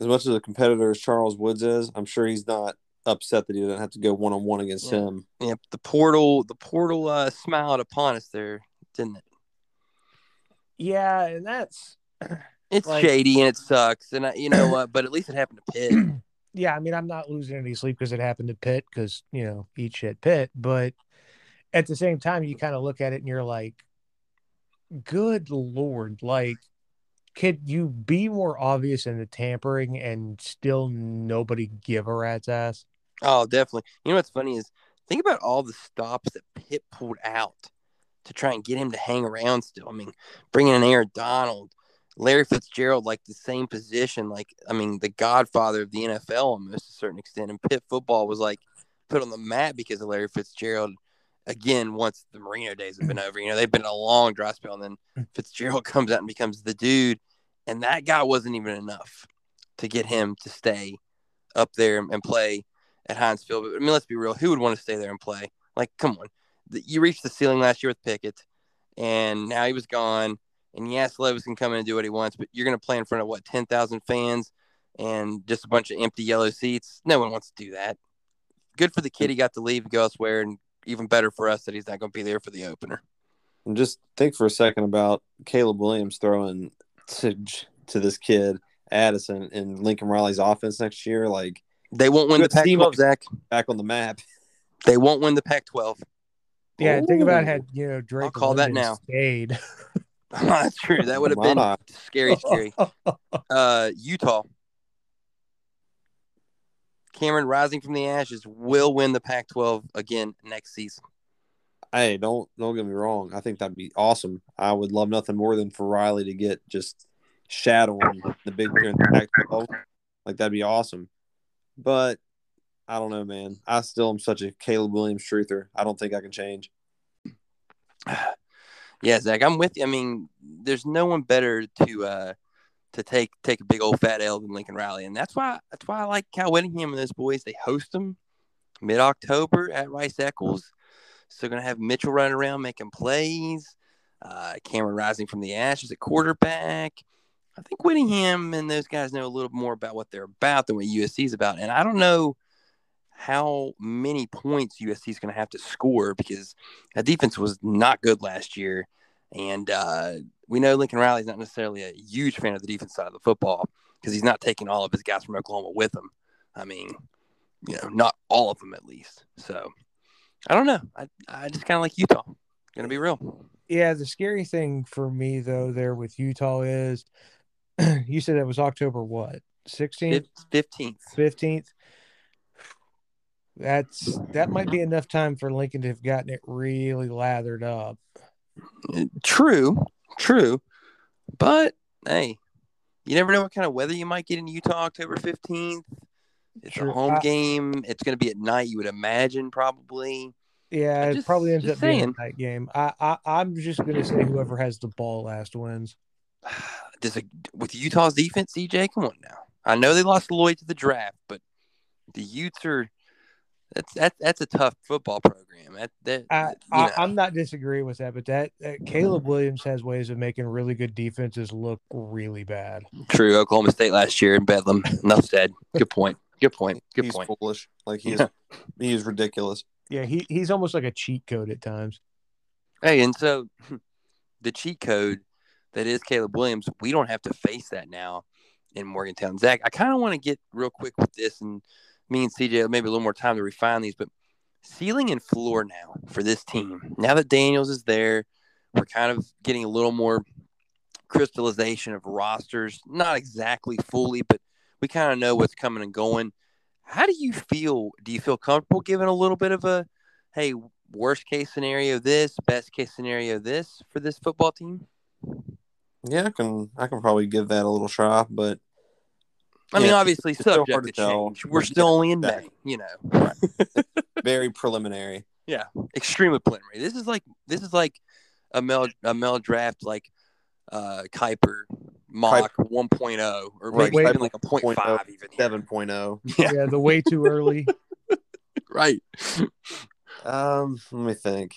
As much as a competitor as Charles Woods is, I'm sure he's not upset that he doesn't have to go one on one against Yeah. him. Yep, the portal, the portal uh, smiled upon us there, didn't it? Yeah, and that's It's Like- shady and it sucks, and I, you know what? But at least it happened to Pitt. yeah. I mean, I'm not losing any sleep because it happened to Pitt because you know eat shit Pitt, but at the same time, you kind of look at it and you're like, good lord, like. Could you be more obvious in the tampering and still nobody give a rat's ass? Oh, definitely. You know what's funny is think about all the stops that Pitt pulled out to try and get him to hang around still. I mean, bringing in Aaron Donald, Larry Fitzgerald, like the same position, like I mean, the godfather of the NFL almost to a certain extent. And Pitt football was like put on the map because of Larry Fitzgerald. Again, once the Marino days have been over, you know, they've been a long dry spell, and then mm. Fitzgerald comes out and becomes the dude. And that guy wasn't even enough to get him to stay up there and play at Heinz Field. But I mean, let's be real. Who would want to stay there and play? Like, come on you reached the ceiling last year with Pickett, and now he was gone. And yes, Levis can come in and do what he wants, but you're going to play in front of what ten thousand fans and just a bunch of empty yellow seats. No one wants to do that. Good for the kid; he got to leave, go elsewhere, and even better for us that he's not going to be there for the opener. And just think for a second about Caleb Williams throwing to to this kid Addison in Lincoln Riley's offense next year. Like they won't win the Pac-12, Zach. Back on the map. They won't win the Pac-12. Yeah, Ooh. think about had you know Drake. I'll call that now. Stayed. That's true. That would have been scary, scary. Uh, Utah. Cameron rising from the ashes will win the Pac-12 again next season. Hey, don't don't get me wrong. I think that'd be awesome. I would love nothing more than for Riley to get just shadowing the Big Ten, the Pac-12. Like that'd be awesome. But I don't know, man. I still am such a Caleb Williams truther. I don't think I can change. Yeah, Zach, I'm with you. I mean, there's no one better to uh to take take a big old fat L than Lincoln Riley, and that's why that's why I like Cal Whittingham and those boys. They host them mid October at Rice Eccles. So gonna have Mitchell running around making plays. Uh, Cameron rising from the ashes at quarterback. I think Whittingham and those guys know a little more about what they're about than what USC is about, and I don't know how many points USC is going to have to score because that defense was not good last year. And uh, we know Lincoln Riley's not necessarily a huge fan of the defense side of the football because he's not taking all of his guys from Oklahoma with him. I mean, you know, not all of them at least. So I don't know. I, I just kind of like Utah. Going to be real. Yeah, the scary thing for me though there with Utah is you said it was October what? 16th, 15th. 15th. That's that might be enough time for Lincoln to have gotten it really lathered up. True, true. But hey, you never know what kind of weather you might get in Utah October 15th. It's Sure. a home I- game. It's going to be at night, you would imagine, probably. Yeah, I'm it probably ends just up being a night game. I, I I'm just gonna say whoever has the ball last wins. Does it, with Utah's defense, CJ, come on now. I know they lost Lloyd to the draft, but the Utes are that's that's that's a tough football program. That that I, I, I'm not disagreeing with that, but that, that Caleb mm-hmm. Williams has ways of making really good defenses look really bad. true. Oklahoma State last year in Bedlam. Enough said. Good point. Good point. Good he's point. foolish. Like he's Yeah. he is ridiculous. Yeah, he he's almost like a cheat code at times. Hey, and so the cheat code that is Caleb Williams, we don't have to face that now in Morgantown. Zach, I kind of want to get real quick with this, and me and CJ maybe a little more time to refine these, but ceiling and floor now for this team. Now that Daniels is there, we're kind of getting a little more crystallization of rosters. Not exactly fully, but we kind of know what's coming and going. How do you feel? Do you feel comfortable giving a little bit of a, hey, worst case scenario this, best case scenario this for this football team? Yeah, I can I can probably give that a little try, but I mean, Yeah, obviously, it's still subject hard to to tell. change. We're Yeah, still only in. May, you know. very preliminary. Yeah, extremely preliminary. This is like this is like a Mel a Mel draft like uh Kiper mock 1.0 or Right, maybe Kiper even like a 0.5 0.0, even here. 7.0. Yeah, Yeah, the way too early. right. Um, let me think.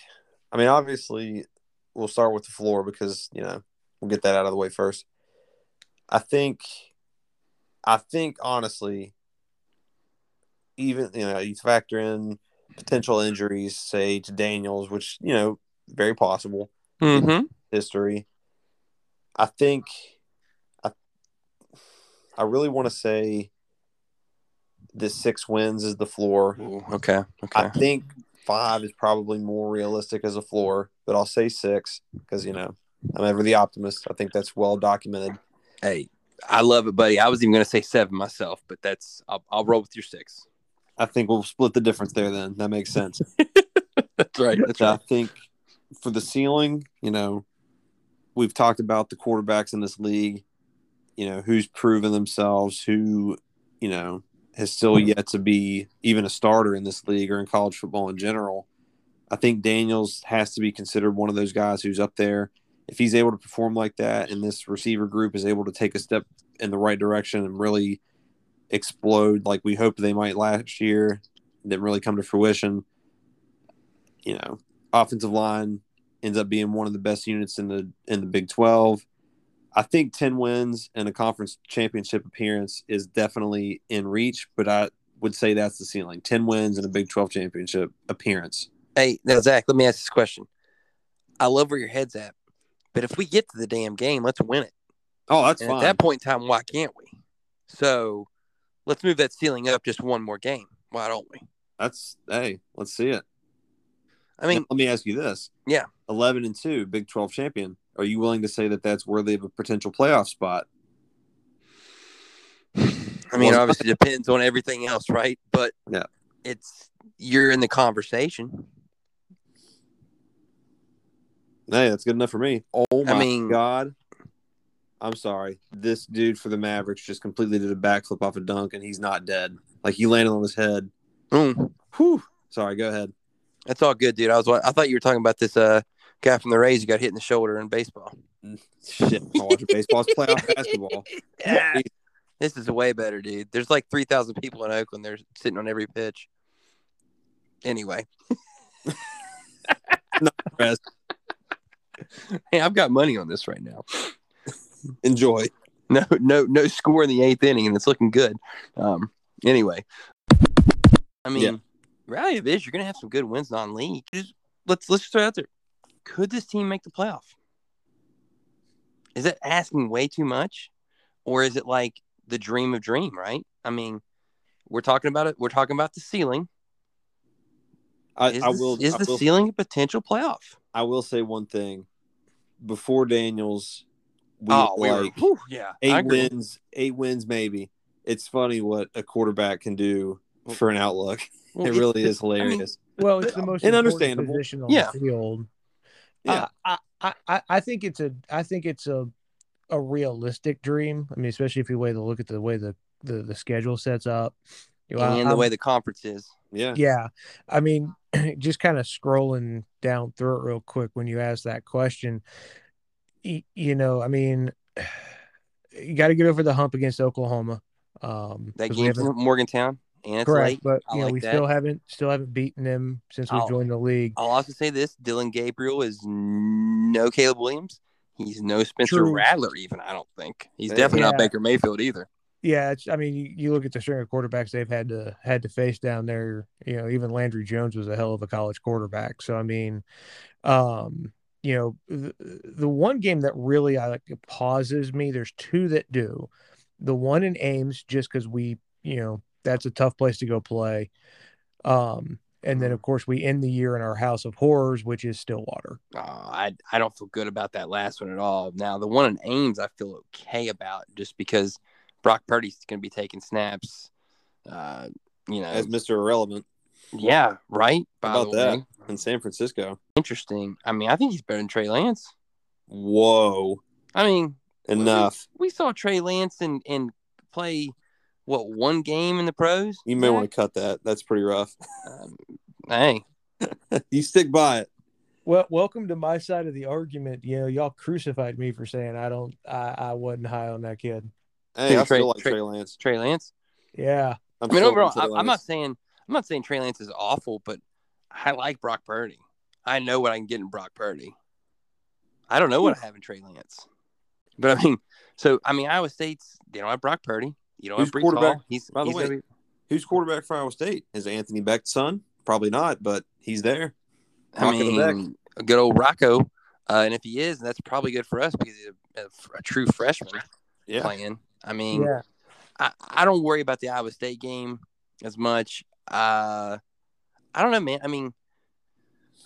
I mean, obviously, we'll start with the floor because you know we'll get that out of the way first. I think, I think honestly, even you know you factor in potential injuries, say to Daniels, which you know very possible Mm-hmm. history. I think, I, I really want to say, this six wins is the floor. okay. Okay. I think five is probably more realistic as a floor, but I'll say six because you know I'm ever the optimist. I think that's well documented. Hey, I love it, buddy. I was even going to say seven myself, but that's I'll, I'll roll with your six. I think we'll split the difference there. Then that makes sense. That's right. That's I right. think for the ceiling, you know, we've talked about the quarterbacks in this league. You know who's proven themselves, who you know has still hmm. yet to be even a starter in this league or in college football in general. I think Daniels has to be considered one of those guys who's up there. If he's able to perform like that, and this receiver group is able to take a step in the right direction and really explode like we hoped they might last year, then really come to fruition, you know, offensive line ends up being one of the best units in the in the Big 12. I think 10 wins and a conference championship appearance is definitely in reach, but I would say that's the ceiling. 10 wins and a Big 12 championship appearance. Hey, now Zach, let me ask this question. I love where your head's at, but if we get to the damn game, let's win it. Oh, that's at that point in time, why can't we? So let's move that ceiling up just one more game. Why don't we? that's hey, let's see it. I mean, Now, let me ask you this. Yeah. 11 and 2, Big 12 champion. Are you willing to say that that's worthy of a potential playoff spot? I mean, Well, obviously depends on everything else, right? But Yeah. it's you're in the conversation. Hey, that's good enough for me. Oh my mean- god. I'm sorry. This dude for the Mavericks just completely did a backflip off a dunk and he's not dead. Like he landed on his head. Mm, Whew. Sorry, go ahead. that's all good, dude. I was I thought you were talking about this uh guy from the Rays who got hit in the shoulder in baseball. Shit, I'm watching baseball. It's playoff basketball. Yeah. This is way better, dude. There's like three thousand people in Oakland. They're sitting on every pitch. Anyway, Rest. hey, I've got money on this right now. Enjoy. No, no, no score in the eighth inning, and it's looking good. Um, anyway, I mean, Yeah. reality of it is you're gonna have some good wins non-league. Just let's let's just throw it out there. Could this team make the playoff? Is it asking way too much, or is it like the dream of dream? Right? I mean, we're talking about it. We're talking about the ceiling. I, Is, I the, will. is I the will, ceiling a potential playoff? I will say one thing. Before Daniels, we oh, we were, like whew, yeah, eight wins. Eight wins, maybe. It's funny what a quarterback can do for an outlook. Well, It really the- is I mean, hilarious. Well, it's the most And understandable. position on Yeah. the field. Yeah. Uh, I, I, I think it's a I think it's a a realistic dream. I mean, especially if you way to look at the way the the, the schedule sets up. You know, I- and the I'm- way the conference is. yeah. yeah, I mean, just kind of scrolling down through it real quick when you ask that question. y- You know, I mean, you got to get over the hump against Oklahoma. Um, That 'cause we game's in Morgantown, and it's correct, late. but I you know like we that. still haven't still haven't beaten them since we've Oh. joined the league. I'll also say this: Dillon Gabriel is no Caleb Williams. He's no Spencer True. Rattler. Even I don't think he's Yeah. definitely not Baker Mayfield either. Yeah, it's, I mean, you, you look at the string of quarterbacks they've had to had to face down there. You know, even Landry Jones was a hell of a college quarterback. So I mean, um, you know, the, the one game that really I like pauses me. There's two that do. The one in Ames, just because we, you know, that's a tough place to go play. Um, and then of course we end the year in our house of horrors, which is Stillwater. Oh, I I don't feel good about that last one at all. Now the one in Ames, I feel okay about just because Brock Purdy's going to be taking snaps. Uh, you know, As Mr. Irrelevant yeah, right. By about the that? way, in San Francisco. interesting. I mean, I think he's better than Trey Lance. Whoa. I mean, Enough. We saw Trey Lance and and play what one game in the pros. You may want to cut that. That's pretty rough. Um, hey, you stick by it. Well, welcome to my side of the argument. You know, y'all crucified me for saying I don't, I, I wasn't high on that kid. Hey, I Trey- still like Trey- Trey Lance. Trey Lance. Yeah, I'm I mean, overall, I, I'm not saying I'm not saying Trey Lance is awful, but I like Brock Purdy. I know what I can get in Brock Purdy. I don't know what I have in Trey Lance, but I mean, so I mean, Iowa State's they don't have Brock Purdy. You don't Who's have Breece quarterback, Hall. He's by the he's way? be- Who's quarterback for Iowa State? Is Anthony Becht's son? Probably not, but he's there. I Rock of the deck. mean, a good old Rocco. Uh, and if he is, that's probably good for us because he's a, a, a true freshman Yeah. playing. I mean, yeah. I, I don't worry about the Iowa State game as much. Uh, I don't know, man. I mean,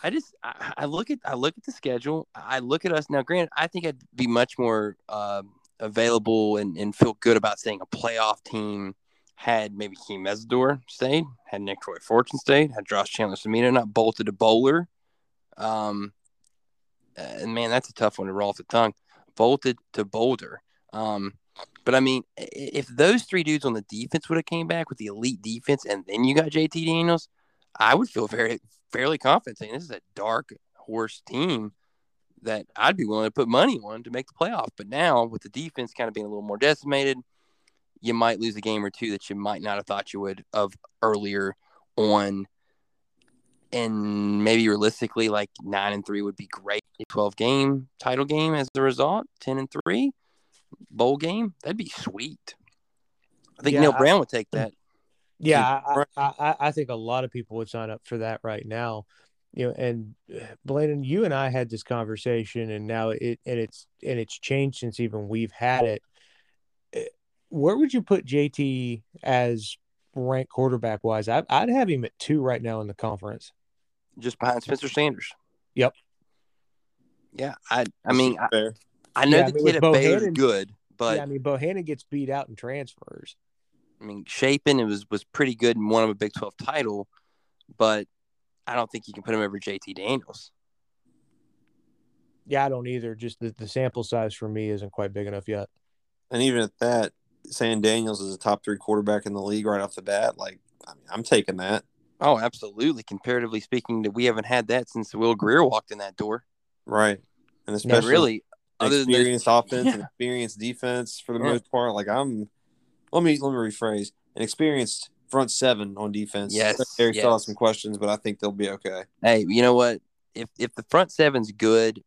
I just I, I look at I look at the schedule. I look at us now. Granted, I think I'd be much more uh, available and, and feel good about saying a playoff team had maybe Keem Mesidor stayed, had Nicktroy Fortune stayed, had Josh Chandler Semedo not bolted to bowler. Um, and man, that's a tough one to roll off the tongue. Bolted to Boulder. Um, but I mean, if those three dudes on the defense would have came back with the elite defense, and then you got JT Daniels, I would feel very fairly confident saying this is a dark horse team that I'd be willing to put money on to make the playoff. But now with the defense kind of being a little more decimated, you might lose a game or two that you might not have thought you would of earlier on. And maybe realistically, like nine and three would be great. A twelve game title game as a result, ten and three bowl game, that'd be sweet. I think Yeah, Neal I- Brown would take that. Yeah, I, I, I, I think a lot of people would sign up for that right now. You know, and uh, Bladen, you and I had this conversation, and now it and it's and it's changed since even we've had it. Uh, Where would you put JT as ranked quarterback wise? I, I'd have him at two right now in the conference. just behind Spencer Sanders. Yep. Yeah, I I mean I, fair. I know Yeah, I the mean, kid with at Baylor's Bohannon- good, but yeah, I mean Bohannon gets beat out in transfers. I mean, Shapen it was was pretty good and won him a Big Twelve title, but I don't think you can put him over JT Daniels. Yeah, I don't either. Just the, the sample size for me isn't quite big enough yet. And even at that, saying Daniels is a top three quarterback in the league right off the bat, like I mean, I'm taking that. Oh, absolutely. Comparatively speaking, that we haven't had that since Will Grier walked in that door. Right. And And especially really, other than experienced offense and Yeah. experienced defense for the most part. Like I'm let me let me rephrase. An experienced front seven on defense. Yes, There still has some questions, but I think they'll be okay. hey, you know what? If if the front seven's good,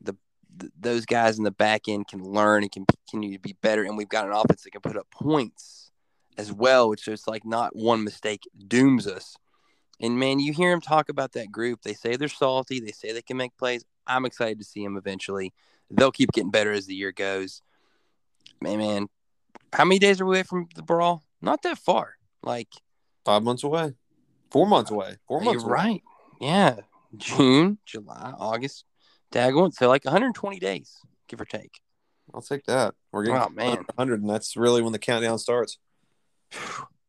the, th those guys in the back end can learn and can continue to be better, and we've got an offense that can put up points as well, which is like not one mistake dooms us. And man, you hear them talk about that group. They say they're salty. They say they can make plays. I'm excited to see them eventually. They'll keep getting better as the year goes. Man, man, how many days are we away from the brawl? Not that far. Like Five months away. Four months away. Four months you're away. right. Yeah. June, July, August, daggone. So like 120 days, give or take. I'll take that. We're getting Oh, man. 100, and that's really when the countdown starts.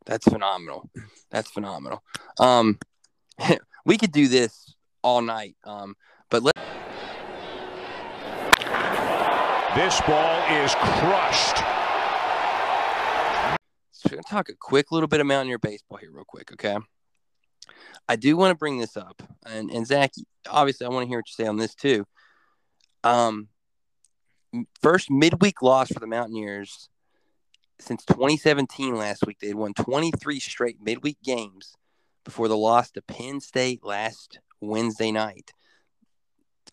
That's phenomenal. That's phenomenal. Um, we could do this all night. Um, but let This ball is crushed. So we're gonna talk a quick little bit of Mountaineer baseball here, real quick, okay? I do want to bring this up, and and Zach, obviously, I want to hear what you say on this too. Um, first midweek loss for the Mountaineers since 2017. Last week, they had won 23 straight midweek games before the loss to Penn State last Wednesday night.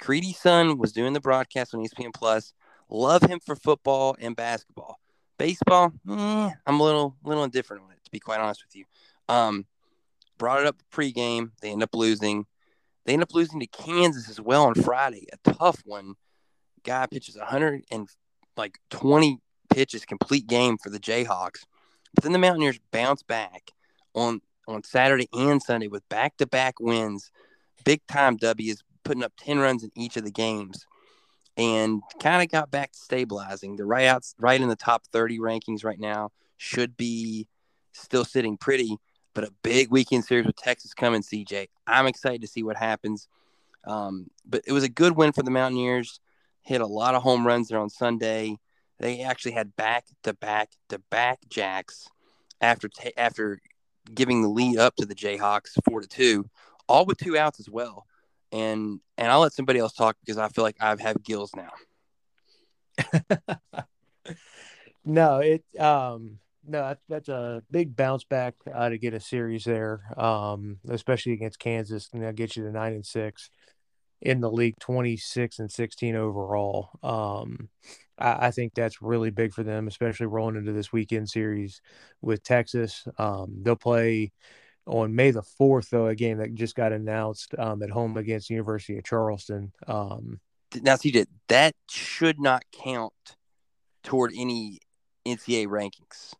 Creedy son was doing the broadcast on ESPN Plus. Love him for football and basketball. Baseball, eh, I'm a little little indifferent on it, to be quite honest with you. Um, brought it up pregame. They end up losing. They end up losing to Kansas as well on Friday. A tough one. Guy pitches 100 and like 20 pitches, complete game for the Jayhawks. But then the Mountaineers bounce back on on Saturday and Sunday with back to back wins, big time W's, putting up 10 runs in each of the games and kind of got back to stabilizing. They're right out, right in the top 30 rankings right now. Should be still sitting pretty, but a big weekend series with Texas coming. CJ, I'm excited to see what happens. Um, but it was a good win for the Mountaineers. Hit a lot of home runs there on Sunday. They actually had back to back to back jacks after after giving the lead up to the Jayhawks four to two, all with two outs as well and and I'll let somebody else talk because I feel like I have gills now. No, it um no, that, that's a big bounce back uh, to get a series there, um, especially against Kansas, and that gets you to nine and six in the league, twenty six and sixteen overall. Um, I, I think that's really big for them, especially rolling into this weekend series with Texas. Um, they'll play on May the fourth, though, a game that just got announced um, at home against University of Charleston. Um, Now, CJ, that that should not count toward any NCAA rankings.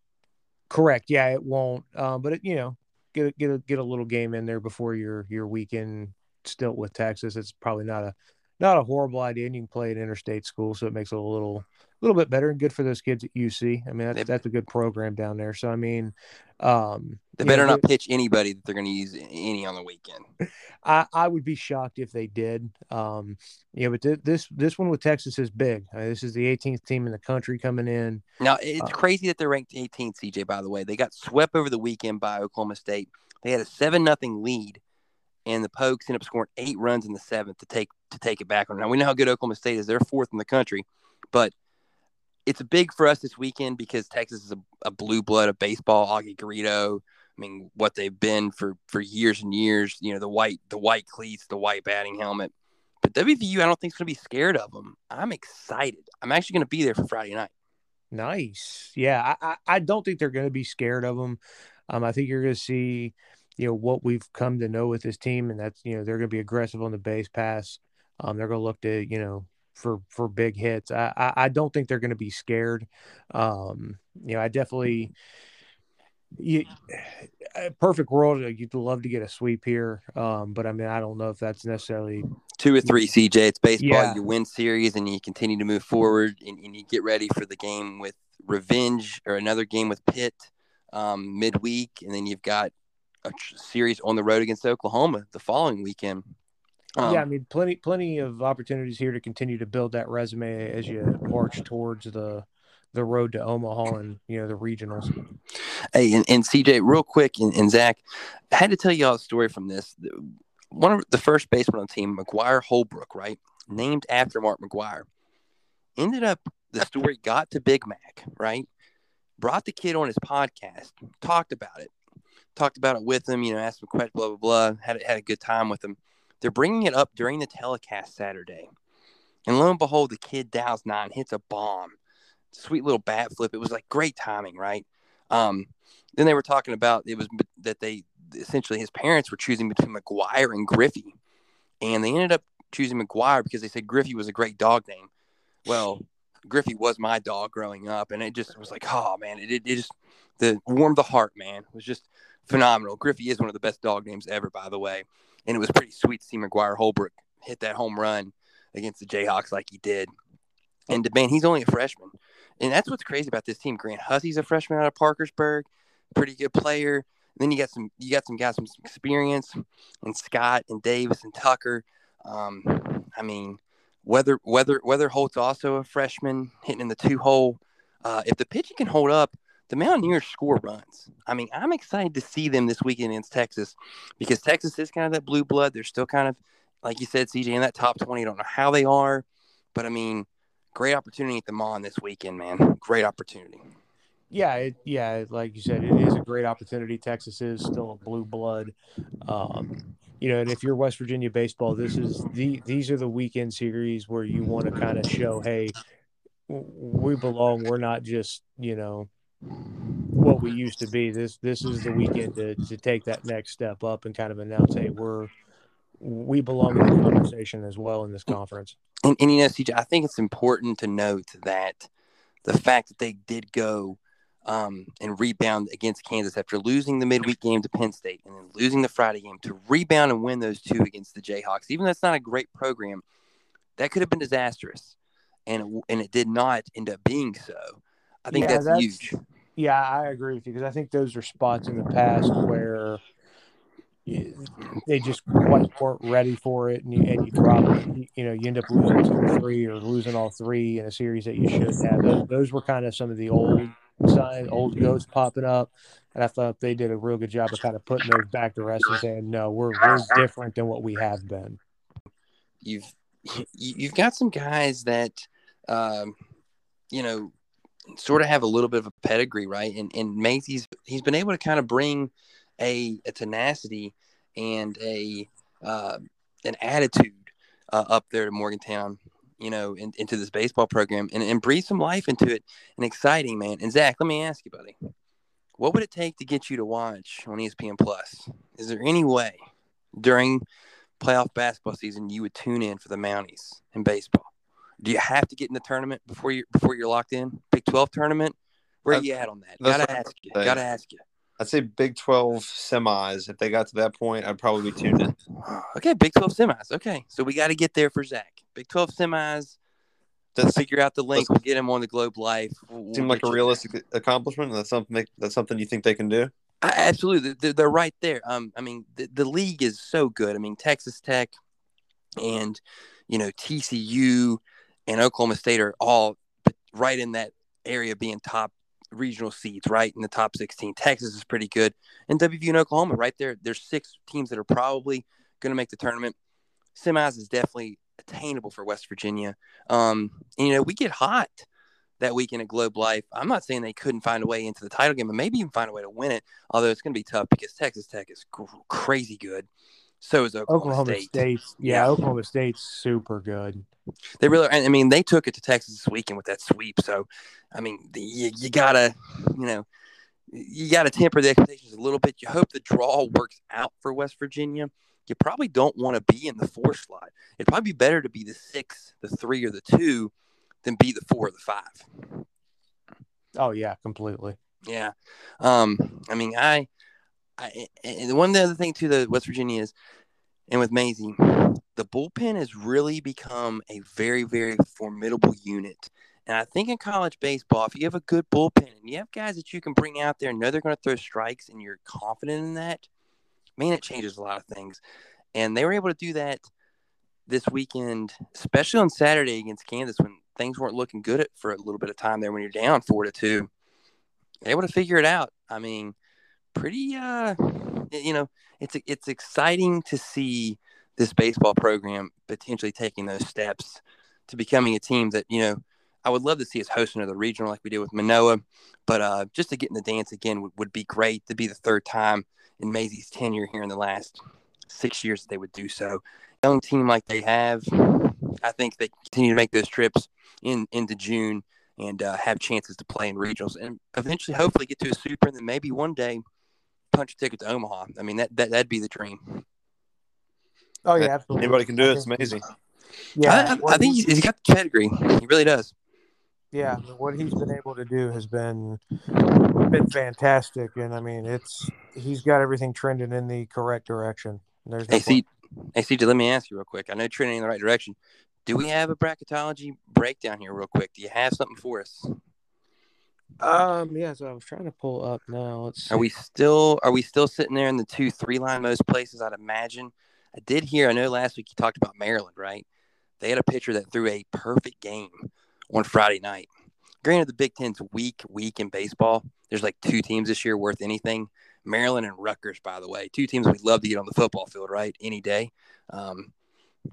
Correct. Yeah, it won't. Um, but it, you know, get a, get a, get a little game in there before your your weekend stilt with Texas. It's probably not a not a horrible idea. And you can play at interstate school, so it makes it a little little bit better and good for those kids at UC. I mean, that's They- that's a good program down there. So I mean, um, They better know, not pitch anybody that they're going to use any on the weekend. I, I would be shocked if they did. Um, yeah, but th- this this one with Texas is big. Uh, this is the 18th team in the country coming in. Now, it's Uh, crazy that they're ranked 18th, CJ, by the way. They got swept over the weekend by Oklahoma State. They had a 7 nothing lead, and the Pokes ended up scoring eight runs in the seventh to take to take it back. Now, we know how good Oklahoma State is. They're fourth in the country, but it's big for us this weekend because Texas is a, a blue blood of baseball. Augie Garrido, I mean, what they've been for for years and years. You know, the white the white cleats, the white batting helmet. But WVU, I don't think is going to be scared of them. I'm excited. I'm actually going to be there for Friday night. Nice. Yeah, I, I, don't think they're going to be scared of them. Um, I think you're going to see, you know, what we've come to know with this team, and that's you know they're going to be aggressive on the base pass. Um, they're going to look to you know for for big hits. I I, I don't think they're going to be scared. Um, you know, I definitely. You, perfect world, you'd love to get a sweep here, um, but I mean, I don't know if that's necessarily two or three CJ. It's baseball. Yeah. You win series and you continue to move forward and, and you get ready for the game with revenge or another game with Pitt um, midweek, and then you've got a series on the road against Oklahoma the following weekend. Um, yeah, I mean, plenty, plenty of opportunities here to continue to build that resume as you march towards the the road to Omaha and you know the regionals. Hey, and, and CJ, real quick, and, and Zach, I had to tell you all a story from this. One of the first baseman on the team, McGwire Holbrook, right, named after Mark McGwire, ended up the story got to Big Mac, right? Brought the kid on his podcast, talked about it, talked about it with him, you know, asked him questions, blah blah blah. Had had a good time with him. They're bringing it up during the telecast Saturday, and lo and behold, the kid dials nine, hits a bomb, sweet little bat flip. It was like great timing, right? Um, then they were talking about it was that they essentially his parents were choosing between McGwire and Griffey, and they ended up choosing McGwire because they said Griffey was a great dog name. Well, Griffey was my dog growing up, and it just was like, oh man, it, it, it just the warmed the heart, man. It was just phenomenal. Griffey is one of the best dog names ever, by the way, and it was pretty sweet to see McGwire Holbrook hit that home run against the Jayhawks like he did. And man, he's only a freshman, and that's what's crazy about this team. Grant Hussey's a freshman out of Parkersburg, pretty good player. And then you got some you got some guys with some experience, and Scott and Davis and Tucker. Um, I mean, whether whether Wetherholt's also a freshman hitting in the two hole. Uh, if the pitching can hold up, the Mountaineers score runs. I mean, I'm excited to see them this weekend against Texas because Texas is kind of that blue blood. They're still kind of, like you said, CJ, in that top 20. I don't know how they are, but I mean, great opportunity at the Mon this weekend, man. Great opportunity. Yeah, it, yeah, like you said, it is a great opportunity. Texas is still a blue blood. Um, you know, and if you're West Virginia baseball, this is the these are the weekend series where you want to kind of show, hey, we belong. We're not just you know what we used to be. This this is the weekend to to take that next step up and kind of announce, hey, we're we belong in the conversation as well in this conference. And, and you know, CJ, I think it's important to note that the fact that they did go um, and rebound against Kansas after losing the midweek game to Penn State and then losing the Friday game to rebound and win those two against the Jayhawks. Even though it's not a great program, that could have been disastrous, and and it did not end up being so. I think Yeah, that's, that's- huge. Yeah, I agree with you because I think those are spots in the past where you, they just quite weren't ready for it, and you, and you drop, you, you know, you end up losing two or three or losing all three in a series that you should have. Those, those were kind of some of the old signs, old ghosts popping up, and I thought they did a real good job of kind of putting those back to rest and saying, no, we're we're different than what we have been. you've you- you've got some guys that um, you know sort of have a little bit of a pedigree, right? And and Mazey's he's been able to kind of bring a, a tenacity and a uh, an attitude uh, up there to Morgantown, you know, in, into this baseball program and, and breathe some life into it and exciting, man. And Zach, let me ask you, buddy, what would it take to get you to watch on ESPN Plus? Is there any way during playoff basketball season you would tune in for the Mounties in baseball? Do you have to get in the tournament before you before you're locked in? Big Twelve tournament? Where are you at on that? Gotta ask you. Gotta ask you. I'd say Big 12 semis. If they got to that point, I'd probably be tuned in. Okay, Big Twelve semis. Okay, so we got to get there for Zach. Big Twelve semis. Let's figure out the link. We'll get him on the Globe Life. We'll, seem like a realistic accomplishment? That's something they, that's something you think they can do? I- absolutely, they're, they're right there. Um, I mean, the, the league is so good. I mean, Texas Tech and you know TCU and Oklahoma State are all right in that area, being top regional seeds, right in the top 16. Texas is pretty good, and WVU and Oklahoma right there. There's six teams that are probably going to make the tournament. Semis is definitely attainable for West Virginia. Um, and you know we get hot that weekend at Globe Life. I'm not saying they couldn't find a way into the title game, but maybe even find a way to win it. Although it's going to be tough because Texas Tech is cr- crazy good. So is Oklahoma, Oklahoma State. State, yeah, Yeah. Oklahoma State's super good. They really, I mean, they took it to Texas this weekend with that sweep. So, I mean, the- you, you gotta, you know, you gotta temper the expectations a little bit. You hope the draw works out for West Virginia. You probably don't want to be in the four slot. It'd probably be better to be the six, the three, or the two than be the four or the five. Oh yeah, completely. Yeah. Um, I mean, I, I, and one other thing too, the West Virginia is, and with Mazey, the bullpen has really become a very, very formidable unit. And I think in college baseball, if you have a good bullpen and you have guys that you can bring out there and know they're going to throw strikes and you're confident in that, man, it changes a lot of things. And they were able to do that this weekend, especially on Saturday against Kansas when things weren't looking good for a little bit of time there when you're down four to two. They were Able to figure it out. I mean, pretty uh you know, it's it's exciting to see this baseball program potentially taking those steps to becoming a team that, you know, I would love to see us host another regional like we did with Manoah, but uh, just to get in the dance again would, would be great to be the third time in Mazey's tenure here in the last six years that they would do so. Young team like they have, I think they continue to make those trips in into June and uh, have chances to play in regionals and eventually, hopefully, get to a super and then maybe one day punch a ticket to Omaha. I mean, that, that that'd be the dream. Oh yeah, absolutely. Anybody can do it. It's amazing. Yeah, I, I, I think he- he's, he's got the pedigree. He really does. yeah, what he's been able to do has been been fantastic, and I mean, it's he's got everything trending in the correct direction. There's no Hey, C- hey, CJ, let me ask you real quick. I know you're trending in the right direction. Do we have a bracketology breakdown here, real quick? Do you have something for us? Um, yeah, so I was trying to pull up now. Let's. Are we still are we still sitting there in the two three line most places? I'd imagine. I did hear. I know last week you talked about Maryland, right? They had a pitcher that threw a perfect game on Friday night. Granted, the Big Ten's weak, weak in baseball. There's like two teams this year worth anything. Maryland and Rutgers, by the way, two teams we'd love to get on the football field, right? Any day. Um,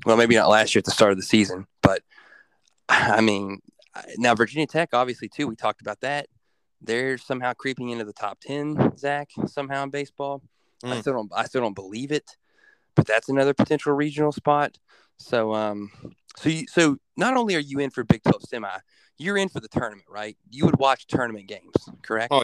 well, maybe not last year at the start of the season, but I mean, now Virginia Tech, obviously, too. We talked about that. They're somehow creeping into the top ten, Zach, somehow in baseball. I Mm. still don't, I still don't believe it, but that's another potential regional spot. So, um, so you, so not only are you in for Big Twelve semi, you're in for the tournament, right? You would watch tournament games, correct? Oh,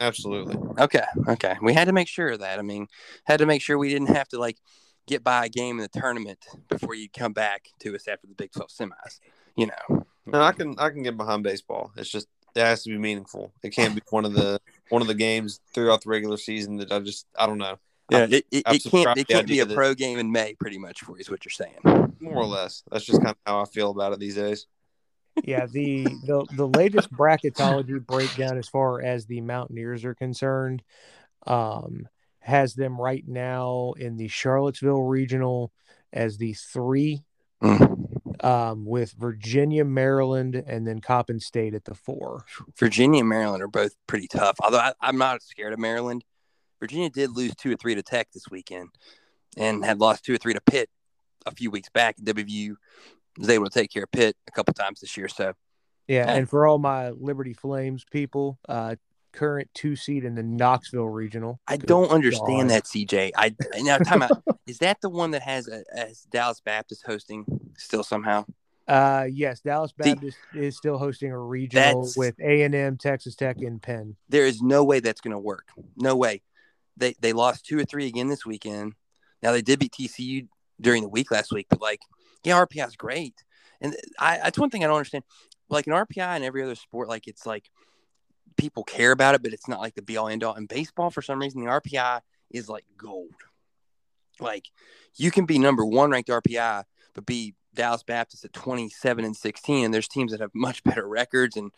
Absolutely. Okay, okay. We had to make sure of that. I mean, had to make sure we didn't have to like get by a game in the tournament before you come back to us after the Big Twelve semis. You know, No, I can I can get behind baseball. It's just it has to be meaningful. It can't be one of the one of the games throughout the regular season that I just I don't know. yeah, it, it, I'm it can't it to can't be a idea that- pro game in May, pretty much for you is what you're saying. More or less. That's just kind of how I feel about it these days. yeah, the the the latest bracketology breakdown as far as the Mountaineers are concerned, um, has them right now in the Charlottesville regional as the three, Mm. Um, with Virginia, Maryland, and then Coppin State at the four. Virginia and Maryland are both pretty tough. Although I, I'm not scared of Maryland. Virginia did lose two or three to Tech this weekend, and had lost two or three to Pitt a few weeks back. WVU was able to take care of Pitt a couple times this year. So Yeah, Yeah. and for all my Liberty Flames people, uh, current two seed in the Knoxville regional. I Good don't understand God. that, CJ. I now time out. Is that the one that has a, Dallas Baptist hosting still somehow? Uh, yes, Dallas The- Baptist is still hosting a regional with A and M, Texas Tech, and Penn. There is no way that's going to work. No way. They they lost two or three again this weekend. Now they did beat TCU during the week last week, but like, yeah, RPI is great, and I that's one thing I don't understand. Like in RPI and every other sport, like it's like people care about it, but it's not like the be all end all. In baseball, for some reason, the RPI is like gold. Like you can be number one ranked RPI, but be Dallas Baptist at 27 and 16. And there's teams that have much better records and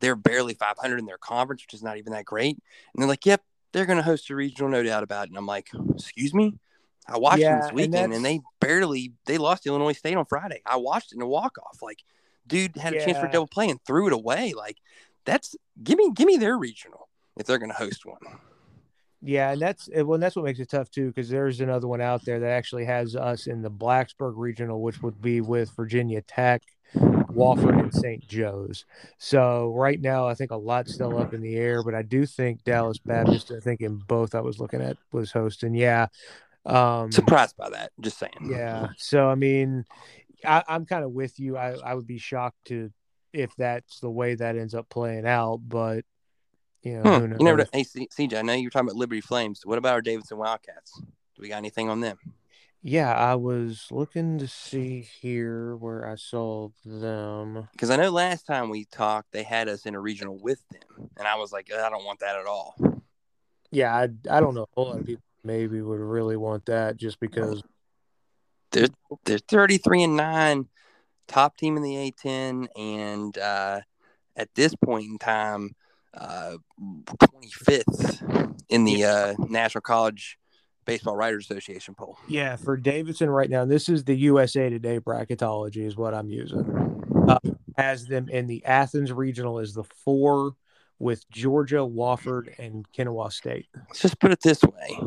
they're barely 500 in their conference, which is not even that great. And they're like, yep, they're going to host a regional, no doubt about it. And I'm like, excuse me? I watched them this weekend and, that's- they barely, they lost to Illinois State on Friday. I watched it in a walk off. Like, dude had a chance for a double play and threw it away. Like, that's, give me, give me their regional if they're going to host one. Yeah, and that's well, and that's what makes it tough too, because there's another one out there that actually has us in the Blacksburg regional, which would be with Virginia Tech, Wofford, and St. Joe's. So right now, I think a lot's still up in the air, but I do think Dallas Baptist. I think in both I was looking at was hosting. Yeah, um, Surprised by that. Just saying. yeah. So I mean, I, I'm kind of with you. I, I would be shocked to if that's the way that ends up playing out, but you know, Hmm. who knows? You never. Hey, CJ, I know you were talking about Liberty Flames. What about our Davidson Wildcats? Do we got anything on them? Yeah, I was looking to see here where I saw them. Because I know last time we talked, they had us in a regional with them, and I was like, I don't want that at all. Yeah, I, I don't know. A lot of people maybe would really want that just because. they're They're 33 and nine, top team in the A10, and uh, at this point in time, uh, 25th in the uh, National College Baseball Writers Association poll. Yeah, for Davidson right now, this is the USA Today bracketology is what I'm using. Uh, has them in the Athens regional is the four with Georgia, Wofford, and Kennesaw State. Let's just put it this way: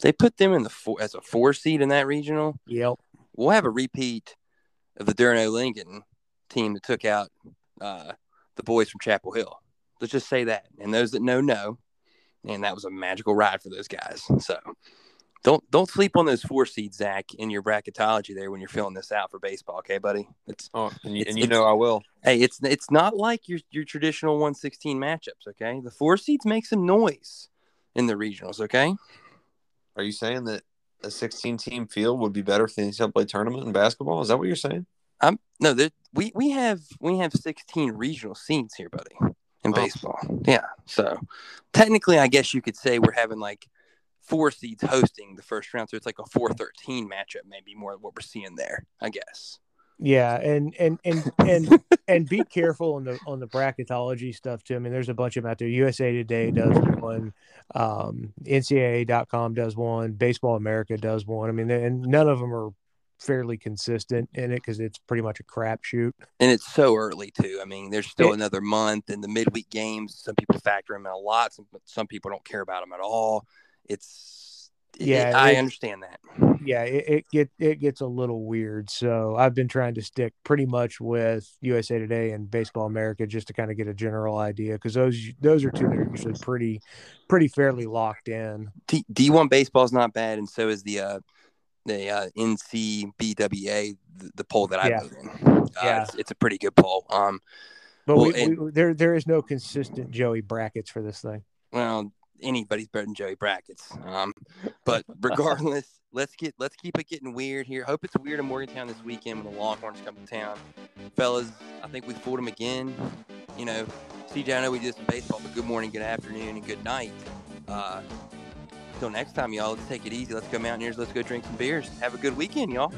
they put them in the four, as a four seed in that regional. Yep. We'll have a repeat of the Durno Lincoln team that took out uh, the boys from Chapel Hill. Let's just say that. And those that know know, and that was a magical ride for those guys. So don't don't sleep on those four seeds, Zach, in your bracketology there when you're filling this out for baseball. Okay, buddy. It's Oh, and you, and you know I will. hey, it's it's not like your your traditional 116 matchups. Okay, the four seeds make some noise in the regionals. Okay. Are you saying that a 16 team field would be better for the NCAA tournament in basketball? Is that what you're saying? I'm no, there, we we have we have 16 regional seeds here, buddy, in Oh. baseball. Yeah, so technically, I guess you could say we're having like four seeds hosting the first round, so it's like a 4-13 matchup, maybe more what we're seeing there. I guess. Yeah, and and and and and be careful on the on the bracketology stuff too. I mean, there's a bunch of them out there. USA Today does one, um, NCAA.com does one, Baseball America does one. I mean, and none of them are fairly consistent in it because it's pretty much a crapshoot. And it's so early too. I mean, there's still It- another month, and the midweek games. Some people factor them in a lot. Some some people don't care about them at all. It's it- Yeah, I understand that. Yeah, it, it get it gets a little weird. So I've been trying to stick pretty much with USA Today and Baseball America just to kind of get a general idea because those those are two that are usually pretty pretty fairly locked in. D D1 baseball is not bad, and so is the uh, the uh, NCBWA, the, the poll that I Yeah. Uh, Yeah. it's, it's a pretty good poll. Um, But Well, we, and- we, there there is no consistent Joey brackets for this thing. well, anybody's better than Joey Brackets. Um, but regardless, let's get let's keep it getting weird here. Hope it's weird in Morgantown this weekend when the Longhorns come to town, fellas. I think we fooled them again. You know, CJ, I know we did some baseball, but good morning, good afternoon, and good night. Uh, Until next time, y'all, let's take it easy. Let's go Mountaineers. Let's go drink some beers. Have a good weekend, y'all.